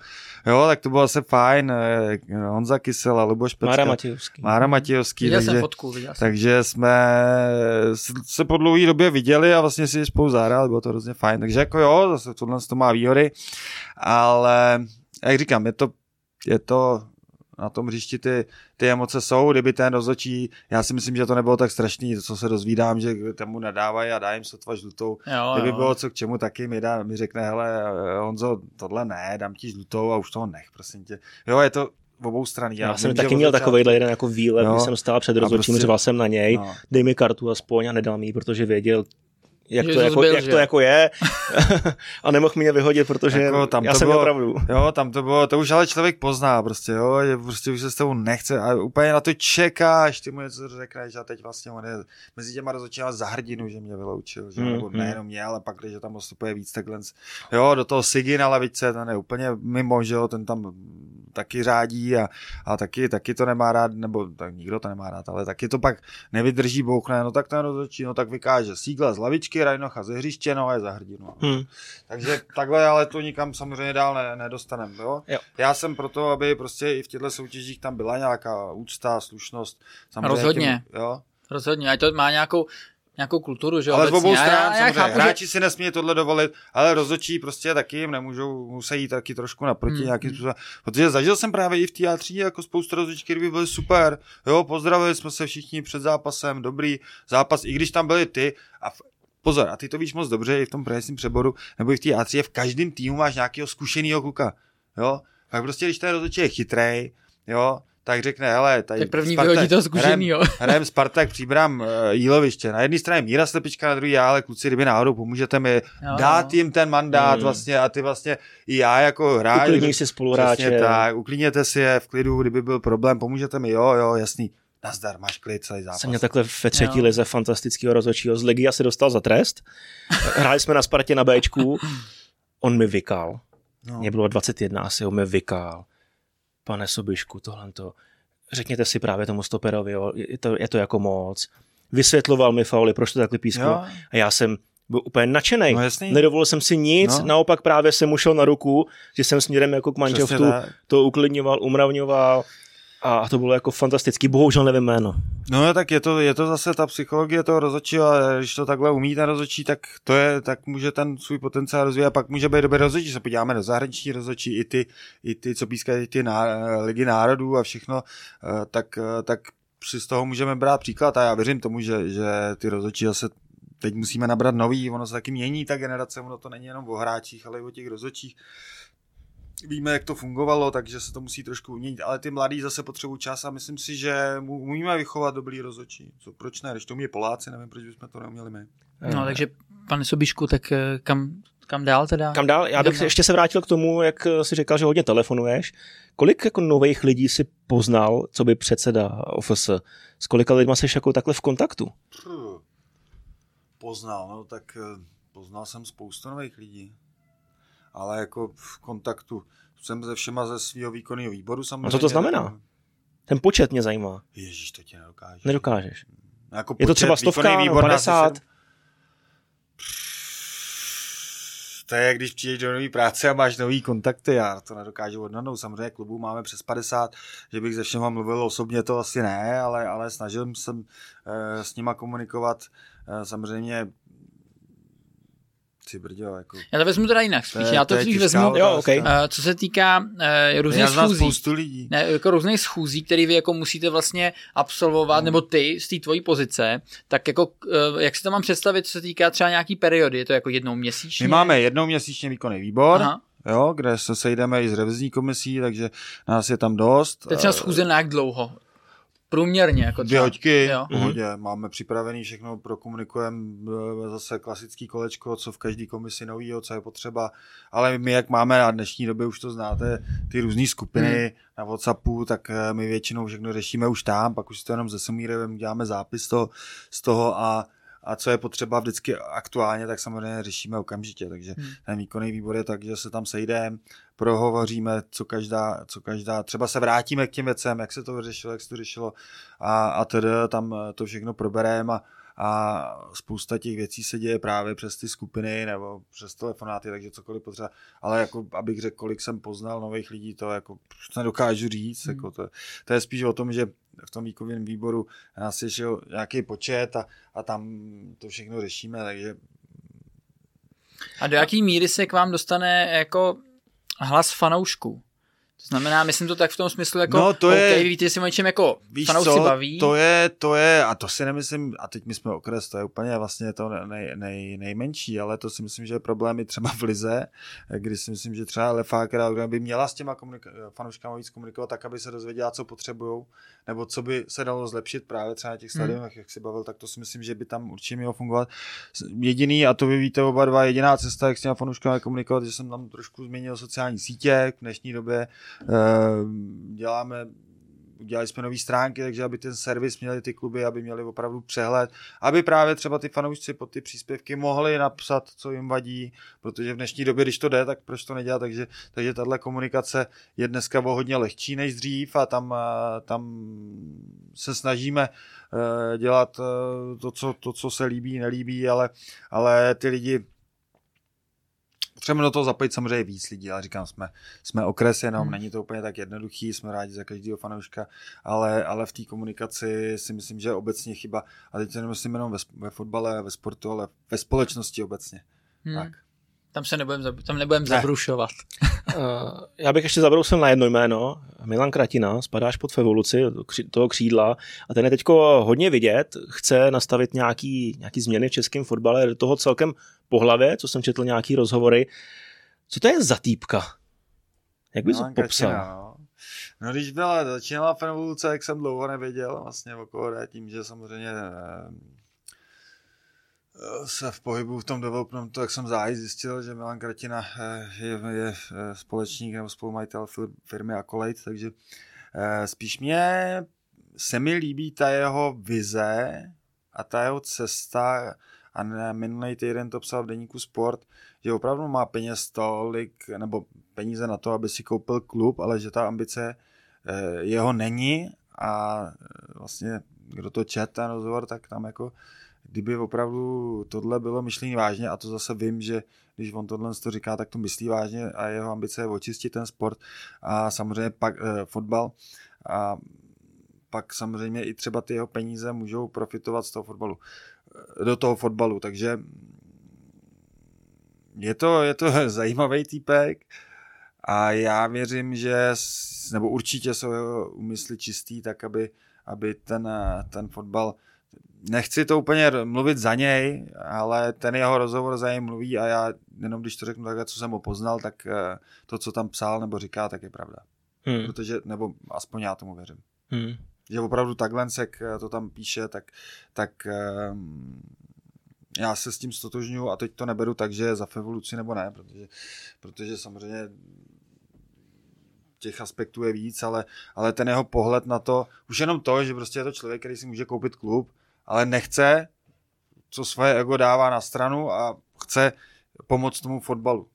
Jo, tak to bylo asi fajn. Eh, Honza Kysela, Luboš Pecka. Mára Matějovský. Mára Matějovský. Viděl takže, jsem fotku, viděl jsem. Takže jsme se po dlouhé době viděli a vlastně si spolu zahráli, bylo to hrozně fajn. Takže jako jo, zase tohle to má výhody, ale jak říkám, je to, je to na tom hřišti ty, ty emoce jsou, kdyby ten rozhodčí, já si myslím, že to nebylo tak strašný, co se dozvídám, že tomu nadávají a dá jim sotva žlutou. Jo, kdyby jo. bylo co k čemu, taky mi, dá, mi řekne, hele Honzo, tohle ne, dám ti žlutou a už toho nech, prosím tě. Jo, je to, obou stran. Já, já jsem taky měl takovýhle jeden jako výlet, když jsem stál před rozhodčím, prostě, řval jsem na něj, no. dej mi kartu aspoň a nedal mi ji, protože věděl, jak, to, jako, byl, jak to jako je a nemohl mě vyhodit, protože jako, tam já to jsem bylo, opravdu. Jo, tam to bylo, to už ale člověk pozná prostě, jo, že prostě už se s tebou nechce a úplně na to čekáš, ty mu něco řekneš a teď vlastně on je mezi těma rozhodčíma za hrdinu, že mě vyloučil, že, mm, nebo mm. nejenom mě, ale pak, když tam postupuje víc takhle, jo, do toho Sigi na lavice, ten je úplně mimo, že jo, ten tam taky řádí a, a taky, taky to nemá rád, nebo tak nikdo to nemá rád, ale taky to pak nevydrží, bouchne, no tak ten rozhodčí, no tak vykáže sígla z lavičky, Rajnocha ze hřiště, no a je za hrdinu. Hmm. Takže takhle, ale to nikam samozřejmě dál ne, nedostaneme, jo? jo? Já jsem proto, aby prostě i v těchto soutěžích tam byla nějaká úcta, slušnost. Samozřejmě Rozhodně. Tím, jo? Rozhodně, ať to má nějakou, nějakou kulturu, že Ale z obou stran, já, já chápu, hráči že... si nesmí tohle dovolit, ale rozhodčí prostě taky jim nemůžou, musí jít taky trošku naproti hmm. nějakým způsobem. Protože zažil jsem právě i v teatří jako spoustu rozhodčí, které by byly super. Jo, pozdravili jsme se všichni před zápasem, dobrý zápas, i když tam byli ty a v, pozor, a ty to víš moc dobře i v tom profesním přeboru, nebo i v té A3, v každém týmu máš nějakého zkušeného kluka. Jo? Tak prostě, když ten rozhodčí je chytrej, jo, tak řekne, hele, tady tak první Spartak, vyhodí toho zkušenýho. Hrajem Spartak, příbram uh, Jíloviště. Na jedné straně Míra Slepička, na druhé já, ale kluci, kdyby náhodou pomůžete mi jo, dát jim ten mandát hmm. vlastně a ty vlastně i já jako hráč. Uklidní si spoluhráče. tak, uklidněte si je v klidu, kdyby byl problém, pomůžete mi, jo, jo, jasný. Nazdar, máš klid celý zápas. Jsem měl takhle ve třetí jo. lize fantastického rozhodčího z Legia se dostal za trest. Hráli jsme na Spartě na Bčku. On mi vykal. No. Mě bylo 21, asi on mi vykal pane Sobišku, tohle to, řekněte si právě tomu stoperovi, jo, je, to, je to jako moc. Vysvětloval mi fauly, proč to takhle písklo. A já jsem byl úplně nadšený. No, Nedovolil jsem si nic, no. naopak právě jsem mu šel na ruku, že jsem směrem jako k manželstvu to uklidňoval, umravňoval a to bylo jako fantastický, bohužel nevím jméno. No tak je to, je to zase ta psychologie toho rozhodčího a když to takhle umí ten rozhodčí, tak to je, tak může ten svůj potenciál rozvíjet a pak může být dobrý rozhodčí, se podíváme do zahraniční rozhodčí, i ty, i ty co pískají ty ná, ligy národů a všechno, eh, tak, eh, tak si z toho můžeme brát příklad. A já věřím tomu, že, že ty rozhodčí zase teď musíme nabrat nový, ono se taky mění ta generace, ono to není jenom o hráčích, ale i o těch rozhodčích víme, jak to fungovalo, takže se to musí trošku uměnit, ale ty mladí zase potřebují čas a myslím si, že umíme vychovat dobrý rozhodčí. Co, proč ne? Když to umí Poláci, nevím, proč bychom to neuměli my. No, takže pane Sobišku, tak eh, kam, kam dál teda? Kam dál? Já bych ještě se vrátil k tomu, jak eh, si říkal, že hodně telefonuješ. Kolik jako nových lidí si poznal, co by předseda OFS? S kolika lidma jsi jako takhle v kontaktu? Poznal, no tak eh, poznal jsem spoustu nových lidí ale jako v kontaktu jsem se všema ze svého výkonného výboru samozřejmě. A co to znamená? Ten počet mě zajímá. Ježíš, to ti nedokážeš. Nedokážeš. Jako je to třeba stovka, výbor 50? Jsem, to je, když přijdeš do nové práce a máš nový kontakty, já to nedokážu odhadnout. Samozřejmě klubů máme přes 50, že bych se všema mluvil osobně, to asi ne, ale, ale snažil jsem e, s nima komunikovat. E, samozřejmě si brděl, jako... Já to vezmu teda jinak spíš, to je, já to, to spíš vezmu, jo, okay. uh, co se týká uh, různých já schůzí. lidí. Ne, jako různých schůzí, které vy jako musíte vlastně absolvovat, hmm. nebo ty z té tvojí pozice, tak jako, uh, jak si to mám představit, co se týká třeba nějaký periody, je to jako jednou měsíčně? My máme jednou měsíčně výkonný výbor, Aha. Jo, kde se sejdeme i s revizní komisí, takže nás je tam dost. Je třeba schůze na jak dlouho? Průměrně. Jako Dvě hoďky, jo. pohodě. Mm-hmm. Máme připravený všechno, prokomunikujeme eh, zase klasický kolečko, co v každé komisi novýho, co je potřeba. Ale my, jak máme na dnešní době, už to znáte, ty různé skupiny mm. na Whatsappu, tak eh, my většinou všechno řešíme už tam, pak už to jenom ze Semírem děláme zápis to, z toho a a co je potřeba vždycky aktuálně, tak samozřejmě řešíme okamžitě. Takže hmm. ten výkonný výbor je tak, že se tam sejdeme, prohovoříme, co každá, co každá, třeba se vrátíme k těm věcem, jak se to vyřešilo, jak se to řešilo a, a tedy tam to všechno probereme a, a spousta těch věcí se děje právě přes ty skupiny nebo přes telefonáty, takže cokoliv potřeba, ale jako abych řekl, kolik jsem poznal nových lidí, to jako nedokážu říct, hmm. jako to, to je spíš o tom, že v tom výkovém výboru nás je nějaký počet a, a tam to všechno řešíme, takže a do jaký míry se k vám dostane jako hlas fanoušků? To znamená, myslím to tak v tom smyslu, jako, no, to je, okay, víte, si o něčem jako víš fanoušci co, baví. To je, to je, a to si nemyslím, a teď my jsme okres, to je úplně vlastně to nej, nej, nejmenší, ale to si myslím, že je problémy třeba v Lize, kdy si myslím, že třeba Lefákera by měla s těma komunika- fanouškama víc komunikovat tak, aby se dozvěděla, co potřebují, nebo co by se dalo zlepšit právě třeba na těch stadionech, hmm. jak si bavil, tak to si myslím, že by tam určitě mělo fungovat. Jediný, a to vy víte oba dva, jediná cesta, jak s těma fanouškama komunikovat, že jsem tam trošku změnil sociální sítě v dnešní době, Eh, děláme udělali jsme nové stránky, takže aby ten servis měli ty kluby, aby měli opravdu přehled, aby právě třeba ty fanoušci pod ty příspěvky mohli napsat, co jim vadí, protože v dnešní době, když to jde, tak proč to nedělat, takže, takže tahle komunikace je dneska o hodně lehčí než dřív a tam, tam se snažíme eh, dělat to co, to, co se líbí, nelíbí, ale, ale ty lidi Potřebujeme do toho zapojit samozřejmě víc lidí, ale říkám, jsme, jsme okres jenom, hmm. není to úplně tak jednoduchý, jsme rádi za každého fanouška, ale, ale v té komunikaci si myslím, že je obecně chyba. A teď to nemyslím jenom ve, ve fotbale, ve sportu, ale ve společnosti obecně. Hmm. Tak. Tam se nebudem, tam nebudem ne. zabrušovat. uh, já bych ještě zabrousil na jedno jméno. Milan Kratina, spadáš pod evoluci toho křídla a ten je teď hodně vidět, chce nastavit nějaký, nějaký změny v českém fotbale, do toho celkem po hlavě, co jsem četl nějaký rozhovory. Co to je za týpka? Jak bys to popsal? Kratina, no. No když byla, začínala evoluce, jak jsem dlouho nevěděl vlastně okolo tím, že samozřejmě eh, se v pohybu v tom developmentu, jak jsem zájí zjistil, že Milan Kratina eh, je, je eh, společník nebo spolumajitel firmy Accolade, takže eh, spíš mě se mi líbí ta jeho vize a ta jeho cesta a minulý týden to psal v deníku Sport, že opravdu má peněz tolik, nebo peníze na to, aby si koupil klub, ale že ta ambice jeho není a vlastně kdo to čet ten rozhovor, tak tam jako kdyby opravdu tohle bylo myšlení vážně, a to zase vím, že když on tohle to říká, tak to myslí vážně a jeho ambice je očistit ten sport a samozřejmě pak eh, fotbal. A pak samozřejmě i třeba ty jeho peníze můžou profitovat z toho fotbalu, eh, do toho fotbalu, takže je to, je to zajímavý týpek a já věřím, že, nebo určitě jsou jeho úmysly čistý, tak aby, aby ten, eh, ten fotbal nechci to úplně mluvit za něj, ale ten jeho rozhovor za něj mluví a já jenom když to řeknu takhle, co jsem ho poznal, tak eh, to, co tam psal nebo říká, tak je pravda. Hmm. Protože, nebo aspoň já tomu věřím. Hmm. Že opravdu takhle, jak eh, to tam píše, tak, tak um, já se s tím stotožňuji a teď to neberu tak, že za evoluci nebo ne, protože, protože samozřejmě těch aspektů je víc, ale, ale ten jeho pohled na to, už jenom to, že prostě je to člověk, který si může koupit klub, ale nechce, co svoje ego dává na stranu a chce pomoct tomu fotbalu,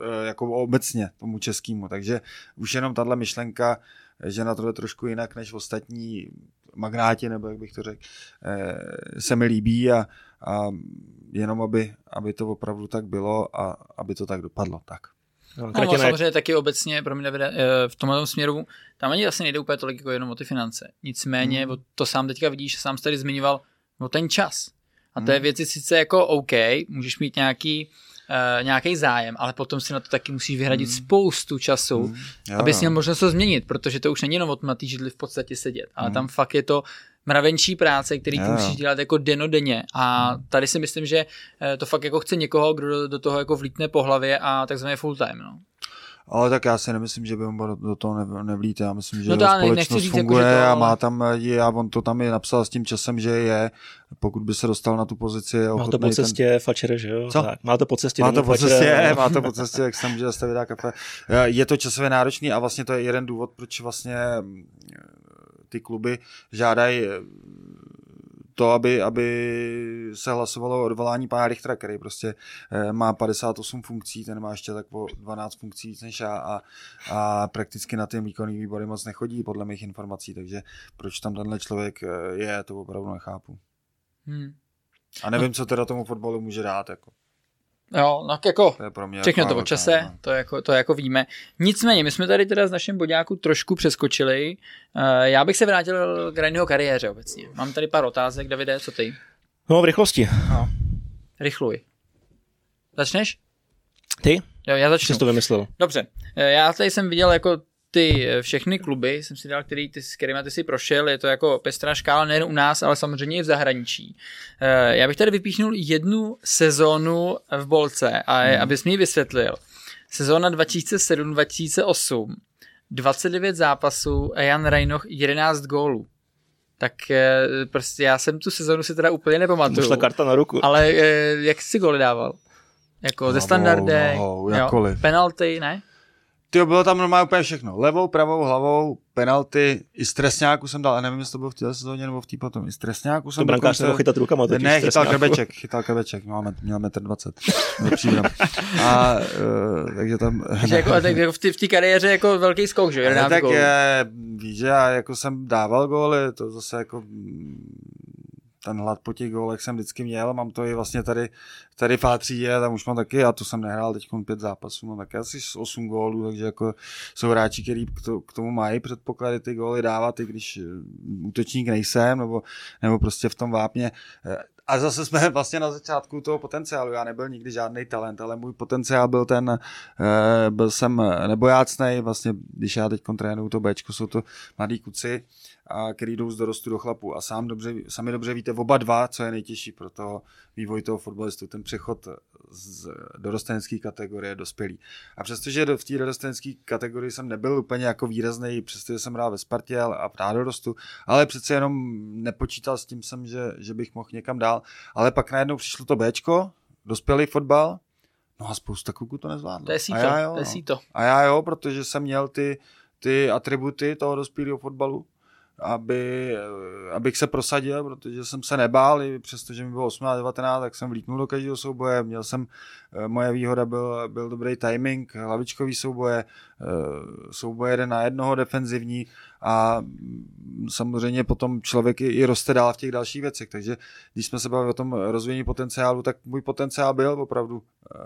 e, jako obecně tomu českému. Takže už jenom tahle myšlenka, že na to je trošku jinak než ostatní, magnáti, nebo jak bych to řekl, eh, se mi líbí a, a jenom aby, aby to opravdu tak bylo a aby to tak dopadlo. Tak. No, no, samozřejmě taky obecně, pro mě eh, v tomhle směru, tam ani asi nejde úplně tolik jako jenom o ty finance. Nicméně, hmm. to sám teďka vidíš, sám jsi tady zmiňoval, o ten čas. A to je hmm. věci sice jako OK, můžeš mít nějaký uh, nějaký zájem, ale potom si na to taky musíš vyhradit hmm. spoustu času, hmm. jo, abys měl možnost to změnit, protože to už není jenom o tom židli v podstatě sedět, ale hmm. tam fakt je to mravenčí práce, který ty musíš dělat jako denodenně a hmm. tady si myslím, že eh, to fakt jako chce někoho, kdo do toho jako vlítne po hlavě a takzvaně full time, no. Ale tak já si nemyslím, že by on do toho nevlíte. Já myslím, že no společnost říct, funguje jako, to, ale... a má tam lidi a on to tam je napsal s tím časem, že je, pokud by se dostal na tu pozici. Je má to po cestě ten... fačere, že jo? Co? Tak, má to po cestě. Má to po cestě, má to po cestě, jak se může zastavit dá kafe. Je to časově náročný a vlastně to je jeden důvod, proč vlastně ty kluby žádají to, aby, aby se hlasovalo o odvolání pana Richtera, který prostě eh, má 58 funkcí, ten má ještě tak po 12 funkcí víc než já a, a prakticky na ty výkonný výbory moc nechodí, podle mých informací, takže proč tam tenhle člověk eh, je, to opravdu nechápu. Hmm. A nevím, co teda tomu fotbalu může dát. Jako. Jo, no jako to je pro mě všechno to o čase, no. to jako, to jako víme. Nicméně, my jsme tady teda s naším boďáku trošku přeskočili. Uh, já bych se vrátil k Rainyho kariéře obecně. Mám tady pár otázek, Davide, co ty? No, v rychlosti. No. Rychluj. Začneš? Ty? Jo, já začnu. Jsi to vymyslel. Dobře. Eh, já tady jsem viděl jako ty eh, všechny kluby, jsem si dal, který ty, s kterými ty si prošel, je to jako pestrá škála nejen u nás, ale samozřejmě i v zahraničí. Eh, já bych tady vypíchnul jednu sezónu v Bolce, a hmm. abys mi ji vysvětlil. Sezóna 2007-2008, 29 zápasů a Jan Rajnoch 11 gólů. Tak eh, prostě já jsem tu sezónu si teda úplně nepamatuju. Už karta na ruku. Ale jak jsi góly dával? Jako no, ze standardek, no, jo, penalty, ne? Ty bylo tam normálně úplně všechno. Levou, pravou, hlavou, penalty, i stresňáku jsem dal, a nevím, jestli to bylo v téhle sezóně nebo v té potom. I stresňáku jsem to brankář se chytat rukama. Totiž ne, chytal krebeček, chytal krebeček, měl, měl metr 20. a uh, takže tam... Takže jako, tak jako v té kariéře jako velký skok, že? Ne, tak je, víš, že já jako jsem dával góly, to zase jako ten hlad po těch gólech jsem vždycky měl, mám to i vlastně tady, tady v A3, tam už mám taky, já to jsem nehrál teď pět zápasů, mám taky asi 8 gólů, takže jako jsou hráči, kteří k tomu mají předpoklady ty góly dávat, i když eh, útočník nejsem, nebo, nebo prostě v tom vápně. Eh, a zase jsme vlastně na začátku toho potenciálu. Já nebyl nikdy žádný talent, ale můj potenciál byl ten, eh, byl jsem nebojácnej, vlastně když já teď trénuju to Bčko, jsou to mladí kuci, a který jdou z dorostu do chlapu. A sám dobře, sami dobře víte oba dva, co je nejtěžší pro toho vývoj toho fotbalistu, ten přechod z dorostenecké kategorie dospělý. A přestože v té dorostenecké kategorii jsem nebyl úplně jako výrazný, přestože jsem hrál ve Spartě a v nádorostu, ale přece jenom nepočítal s tím jsem, že, že bych mohl někam dál. Ale pak najednou přišlo to Bčko, dospělý fotbal, no a spousta kluků to nezvládlo. To je síto, a já jo, to je no. síto. A já jo, protože jsem měl ty, ty atributy toho dospělého fotbalu, aby, abych se prosadil, protože jsem se nebál, i přestože mi bylo 18, 19, tak jsem vlítnul do každého souboje, měl jsem, eh, moje výhoda byl, byl dobrý timing, hlavičkový souboje, eh, souboje jeden na jednoho defenzivní a samozřejmě potom člověk i, i roste dál v těch dalších věcech, takže když jsme se bavili o tom rozvíjení potenciálu, tak můj potenciál byl opravdu eh,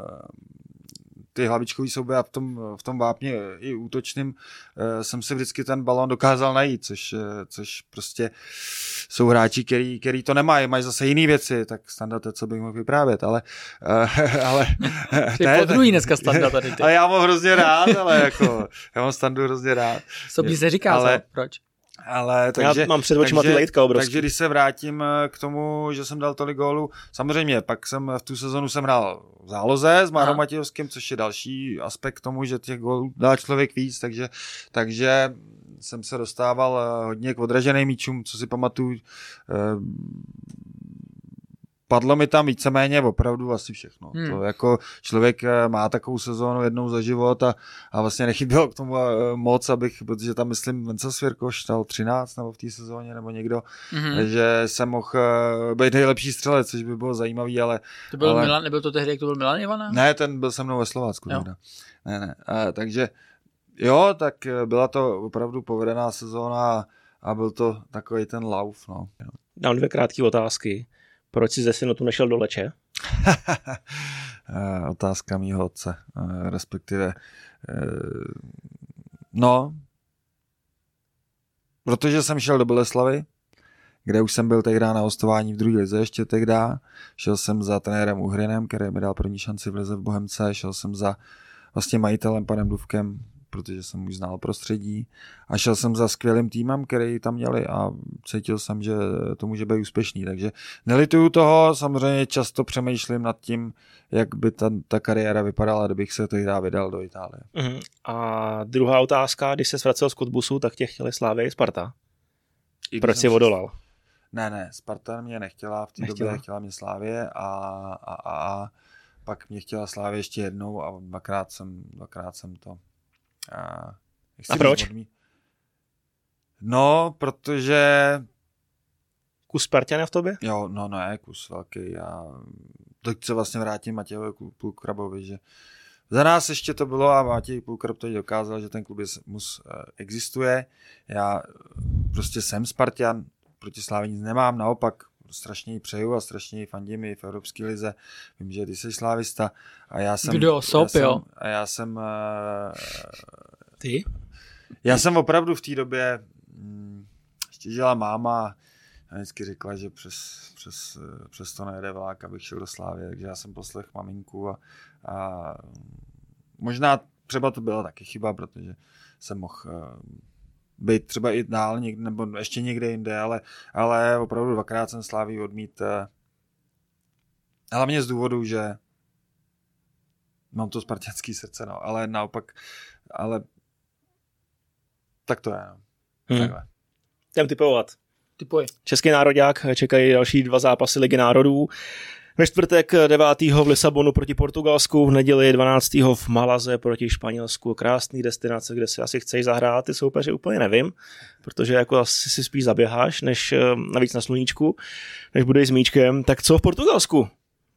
ty hlavičkový souboje a v tom, v tom vápně i útočným eh, jsem si vždycky ten balon dokázal najít, což, eh, což prostě jsou hráči, který, který to nemají, mají zase jiné věci, tak standard co bych mohl vyprávět, ale... Eh, ale ne, po druhý dneska standard tady. Ale já mám hrozně rád, ale jako, já mám standu hrozně rád. Co bys neříkal, ale, proč? Ale takže, Já mám před očima takže, ty lejtka obrovský. Takže když se vrátím eh, k tomu, že jsem dal tolik gólů, samozřejmě pak jsem v tu sezonu jsem hrál v záloze s Márou Matějovským, což je další aspekt k tomu, že těch gólů dá člověk víc, takže, takže jsem se dostával eh, hodně k odraženým míčům, co si pamatuju, eh, padlo mi tam víceméně opravdu asi všechno. Hmm. To jako člověk eh, má takovou sezónu jednou za život a, a vlastně nechybělo k tomu eh, moc, abych, protože tam myslím Vence Svěrkoš dal 13 nebo v té sezóně nebo někdo, hmm. že jsem mohl eh, být nejlepší střelec, což by bylo zajímavý, ale... To byl ale... Milan, nebyl to tehdy, jak to byl Milan Ivana? Ne, ten byl se mnou ve Slovácku. Ne, ne. A, takže jo, tak byla to opravdu povedená sezóna a byl to takový ten lauf, no. Dám dvě krátké otázky. Proč jsi ze synotu nešel do Leče? Eh, otázka mýho otce, eh, respektive eh, no, protože jsem šel do Boleslavy, kde už jsem byl tehdy na hostování v druhé lize ještě tehdy. Šel jsem za trenérem Uhrinem, který mi dal první šanci v lize v Bohemce. Šel jsem za vlastně majitelem panem Duvkem, protože jsem už znal prostředí. A šel jsem za skvělým týmem, který tam měli a cítil jsem, že to může být úspěšný. Takže nelituju toho, samozřejmě často přemýšlím nad tím, jak by ta, ta kariéra vypadala, kdybych se tehdy vydal do Itálie. Uh-huh. A druhá otázka, když se vracel z Kotbusu, tak tě chtěli Slávy Sparta. I Proč jsi odolal? Ne, ne, Sparta mě nechtěla, v té době nechtěla mě Slávě a, a, a, a pak mě chtěla Slávě ještě jednou a dvakrát jsem, dvakrát jsem to... A, a proč? Odmí... No, protože... Kus Spartana v tobě? Jo, no, no, je kus velký. Já teď se vlastně vrátím Matějovi Půlkrabovi, že za nás ještě to bylo a Matěj Půlkrab to dokázal, že ten klubismus eh, existuje. Já prostě jsem Spartan, proti Slávě nic nemám, naopak strašně jí přeju a strašně jí fandím i v Evropské lize. Vím, že ty jsi slávista a já jsem... Kdo? Sop, já jo? Jsem, a já jsem... Uh, ty? Já jsem opravdu v té době hm, ještě žila máma a vždycky řekla, že přes, přes, přes to nejde vlák, abych šel do Slávy, takže já jsem poslech maminku a, a možná třeba to byla taky chyba, protože jsem mohl uh, být třeba i dál někde, nebo ještě někde jinde, ale, ale opravdu dvakrát jsem Sláví odmít. Eh, hlavně z důvodu, že mám to spartianský srdce, no, ale naopak, ale tak to je, no. Hmm. Takhle. Jdem typovat. Typuj. Český národák čekají další dva zápasy Ligy národů. Ve čtvrtek 9. v Lisabonu proti Portugalsku, v neděli 12. v Malaze proti Španělsku. Krásný destinace, kde si asi chceš zahrát ty soupeře, úplně nevím, protože jako asi si spíš zaběháš, než eh, navíc na sluníčku, než budeš s míčkem. Tak co v Portugalsku?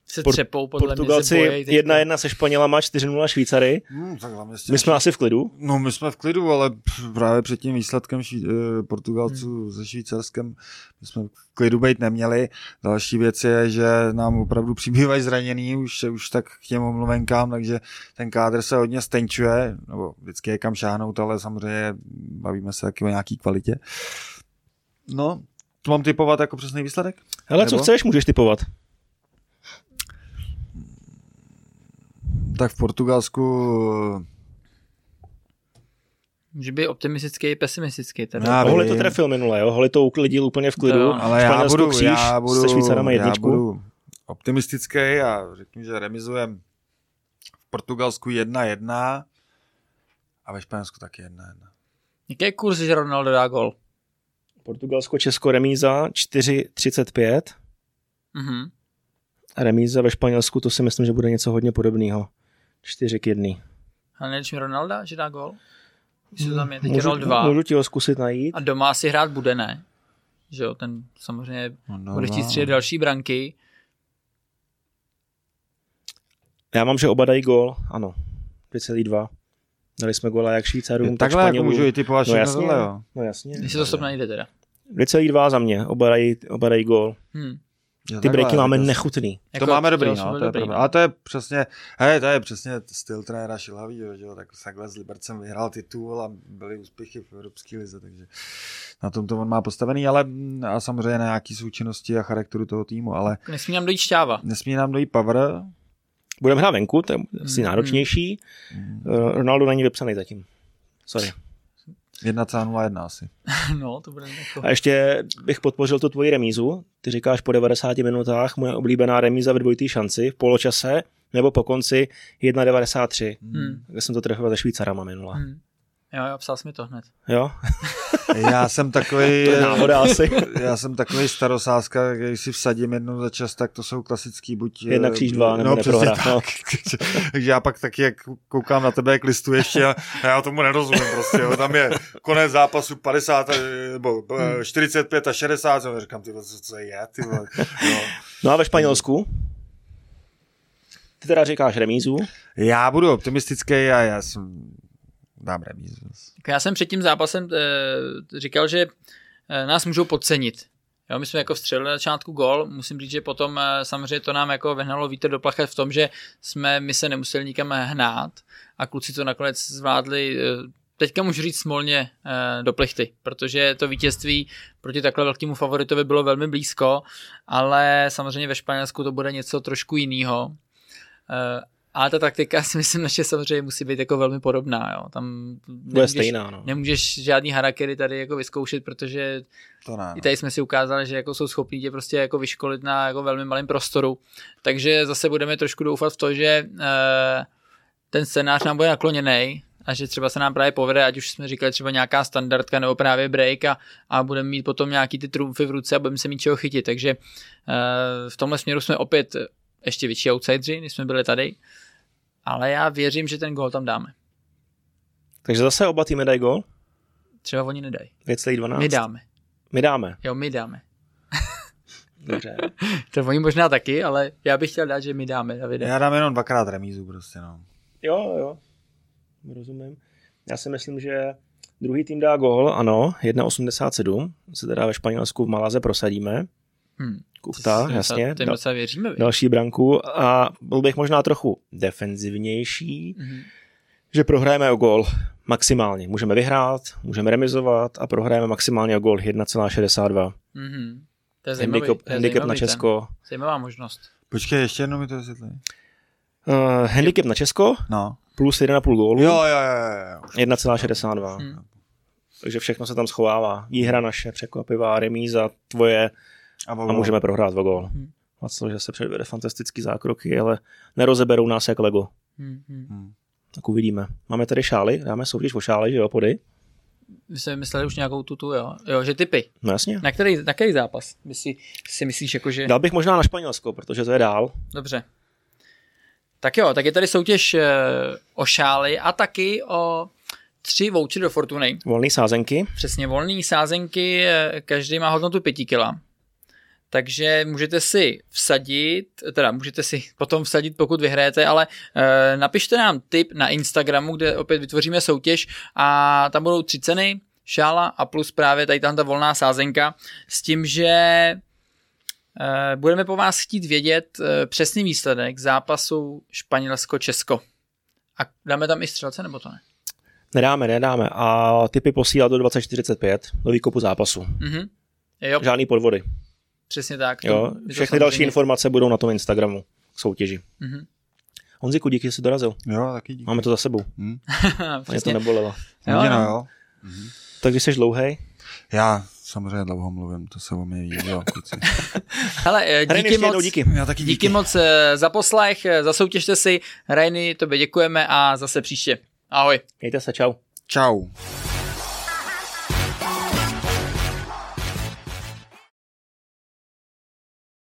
Se Por- třepou, podle Portugalci mě se 1-1 se Španělama, 4-0 Švýcary. Hmm, tak my jsme asi v klidu. No my jsme v klidu, ale právě před tím výsledkem šví, eh, Portugalců hmm. se Švýcarskem my jsme v klidu být neměli. Další věc je, že nám opravdu přibývají zranění, už, už tak k těm omluvenkám, takže ten kádr se hodně stenčuje, nebo vždycky je kam šáhnout, ale samozřejmě bavíme se taky o nějaký kvalitě. No, to mám typovat jako přesný výsledek? Hele, Nebo? co chceš, můžeš typovat. Tak v Portugalsku Může být optimistický i pesimistický. Teda. Já Holi to trefil minule, jo? Holi to uklidil úplně v klidu. No, ale já budu, kříž já budu, se Švýcarama jedničku. Já budu optimistický a řeknu, že remizujem v Portugalsku 1-1 a ve Španělsku taky 1-1. Jaký je kurz, že Ronaldo dá gol? Portugalsko, Česko remíza 4-35. Mhm remíza ve Španělsku, to si myslím, že bude něco hodně podobného. 4 k 1. A nevíš mi Ronalda, že dá gol? Myslím, tam je teď můžu, rol 2. Můžu ti ho zkusit najít. A doma si hrát bude, ne? Že jo, ten samozřejmě no, bude chtít střílet další branky. Já mám, že oba dají gol, ano. 2,2. Dali jsme gola jak Švýcarům, Takhle tak jako můžu i typovat no jasně, tohle, jo. No jasně. Když se to stop najde teda. 2,2 za mě, oba dají, oba dají gol. Hmm. Jo, ty breaky máme nechutný. Jako, to máme dobrý, no, to je dobrý. Ale to je přesně, hej, to je přesně styl trenéra Šilhavý, že jo, tak takhle s Libercem vyhrál titul a byly úspěchy v Evropské lize, takže na tom to on má postavený, ale a samozřejmě na nějaký součinnosti a charakteru toho týmu, ale... Nesmí nám dojít šťáva. Nesmí nám dojít power. Budeme hrát venku, to je asi mm, náročnější. Mm. Ronaldo není vypsaný zatím. Sorry. 1,01 asi. no, to bude jako... A ještě bych podpořil tu tvoji remízu. Ty říkáš po 90 minutách, moje oblíbená remíza ve dvojitý šanci v poločase nebo po konci 1,93. Hmm. Já jsem to trefil ze Švýcarama minule. Hmm. Jo, jo, psal jsi mi to hned. Jo? já jsem takový. to je náhoda asi. já jsem takový starosáska, když si vsadím jednou za čas, tak to jsou klasický buď... Jedna kříž dva, nebo no, neprohra. Tak. No. Takže já pak taky, jak koukám na tebe, jak listuješ a já tomu nerozumím prostě. Jo. Tam je konec zápasu 50, nebo 45 hmm. a 60, a říkám, ty co, co je, ty no. no a ve Španělsku? Ty teda říkáš remízu? Já budu optimistický a já jsem dám remízu. Já jsem před tím zápasem e, říkal, že eh, nás můžou podcenit. Jo, my jsme jako vstřelili na začátku gol, musím říct, že potom eh, samozřejmě to nám jako vyhnalo vítr do plachet v tom, že jsme, my se nemuseli nikam hnát a kluci to nakonec zvládli eh, teďka můžu říct smolně eh, do plichty, protože to vítězství proti takhle velkému favoritovi bylo velmi blízko, ale samozřejmě ve Španělsku to bude něco trošku jiného. Ale ta taktika si myslím, že samozřejmě musí být jako velmi podobná. Jo. Tam Bude stejná. No. nemůžeš žádný harakery tady jako vyzkoušet, protože To ne. i No. tady jsme si ukázali, že jako jsou schopní tě prostě jako vyškolit na jako velmi malém prostoru. Takže zase budeme trošku doufat v to, že eh, ten scénář nám bude nakloněný a že třeba se nám právě povede, ať už jsme říkali třeba nějaká standardka nebo právě break a, a budeme mít potom nějaký ty trumfy v ruce a budeme se mít čeho chytit. Takže eh, v tomhle směru jsme opět ještě větší outsideri, než jsme byli tady. Ale já věřím, že ten gol tam dáme. Takže zase oba týmy dají gol? Třeba oni nedají. 2,12? My dáme. My dáme. Jo, my dáme. Dobře. To oni možná taky, ale já bych chtěl dát, že my dáme, Davide. Já dám jenom dvakrát remízu prostě, no. Jo, jo. Rozumím. Já si myslím, že druhý tým dá gol, ano, 1,87. Se teda ve Španělsku v Malaze prosadíme. Hmm. Kufta, jasně. Tím docela věříme. Vy. další branku a byl bych možná trochu defenzivnější, Mhm. že prohrajeme o gol maximálně. Můžeme vyhrát, můžeme remizovat a prohrajeme maximálně o gol 1,62. Mhm. To je zajímavý, Handicap, to je handicap zajímavý na ten. Česko. Zajímavá možnost. Počkej, ještě jednou mi to vysvětli. Uh, handicap na Česko No. plus 1,5 gólu, Jo, jo, jo, jo. 1,62. Hmm. Takže všechno se tam schovává. Výhra naše, překvapivá, remíza tvoje A, a můžeme prohrát o gol. Hmm. Václav, že se předvede fantastický zákroky, ale nerozeberou nás jak Lego. Hmm. Hmm. Hmm. Tak uvidíme. Máme tady šály, dáme soutěž o šály, že jo, pody? Vy jste vymysleli už nějakou tutu, jo? Jo, že typy. No jasně. Na který, na který zápas? Vy si, si myslíš, jako, že... Dal bych možná na Španělsko, protože to je dál. Dobře. Tak jo, tak je tady soutěž eh, o šály a taky o tři vouchery do Fortuny. Volný sázenky. Přesně volný sázenky, eh, každý má hodnotu 5 kila. Takže můžete si vsadit, teda můžete si potom vsadit, pokud vyhrajete, ale e, napište nám tip na Instagramu, kde opět vytvoříme soutěž a tam budou tři ceny, šála a plus právě tady tam ta volná sázenka s tím, že e, budeme po vás chtít vědět e, přesný výsledek zápasu Španělsko-Česko. A dáme tam i střelce, nebo to ne? Nedáme, nedáme. A typy posílat do 2045 do výkopu zápasu. Mhm. Jo, Žádný podvody. Přesně tak. Jo? To- to Všechny další samozřejmě- informace budou na tom Instagramu k soutěži. Mhm. Honziku, díky, že jsi dorazil. Jo, taky díky. Máme to za sebou. Hm. Mě to nebolelo. Jo, Hodina, jo. jo. Tak když jsi dlouhej, Já samozřejmě dlouho mluvím, to se o mě ví, jo, kluci. Hele, eh, díky ještě jednou moc, díky. Já taky díky moc eh, za poslech, eh, zasoutěžte si, Rajny, tobě děkujeme a zase příště. Ahoj. Mějte se, čau. Čau.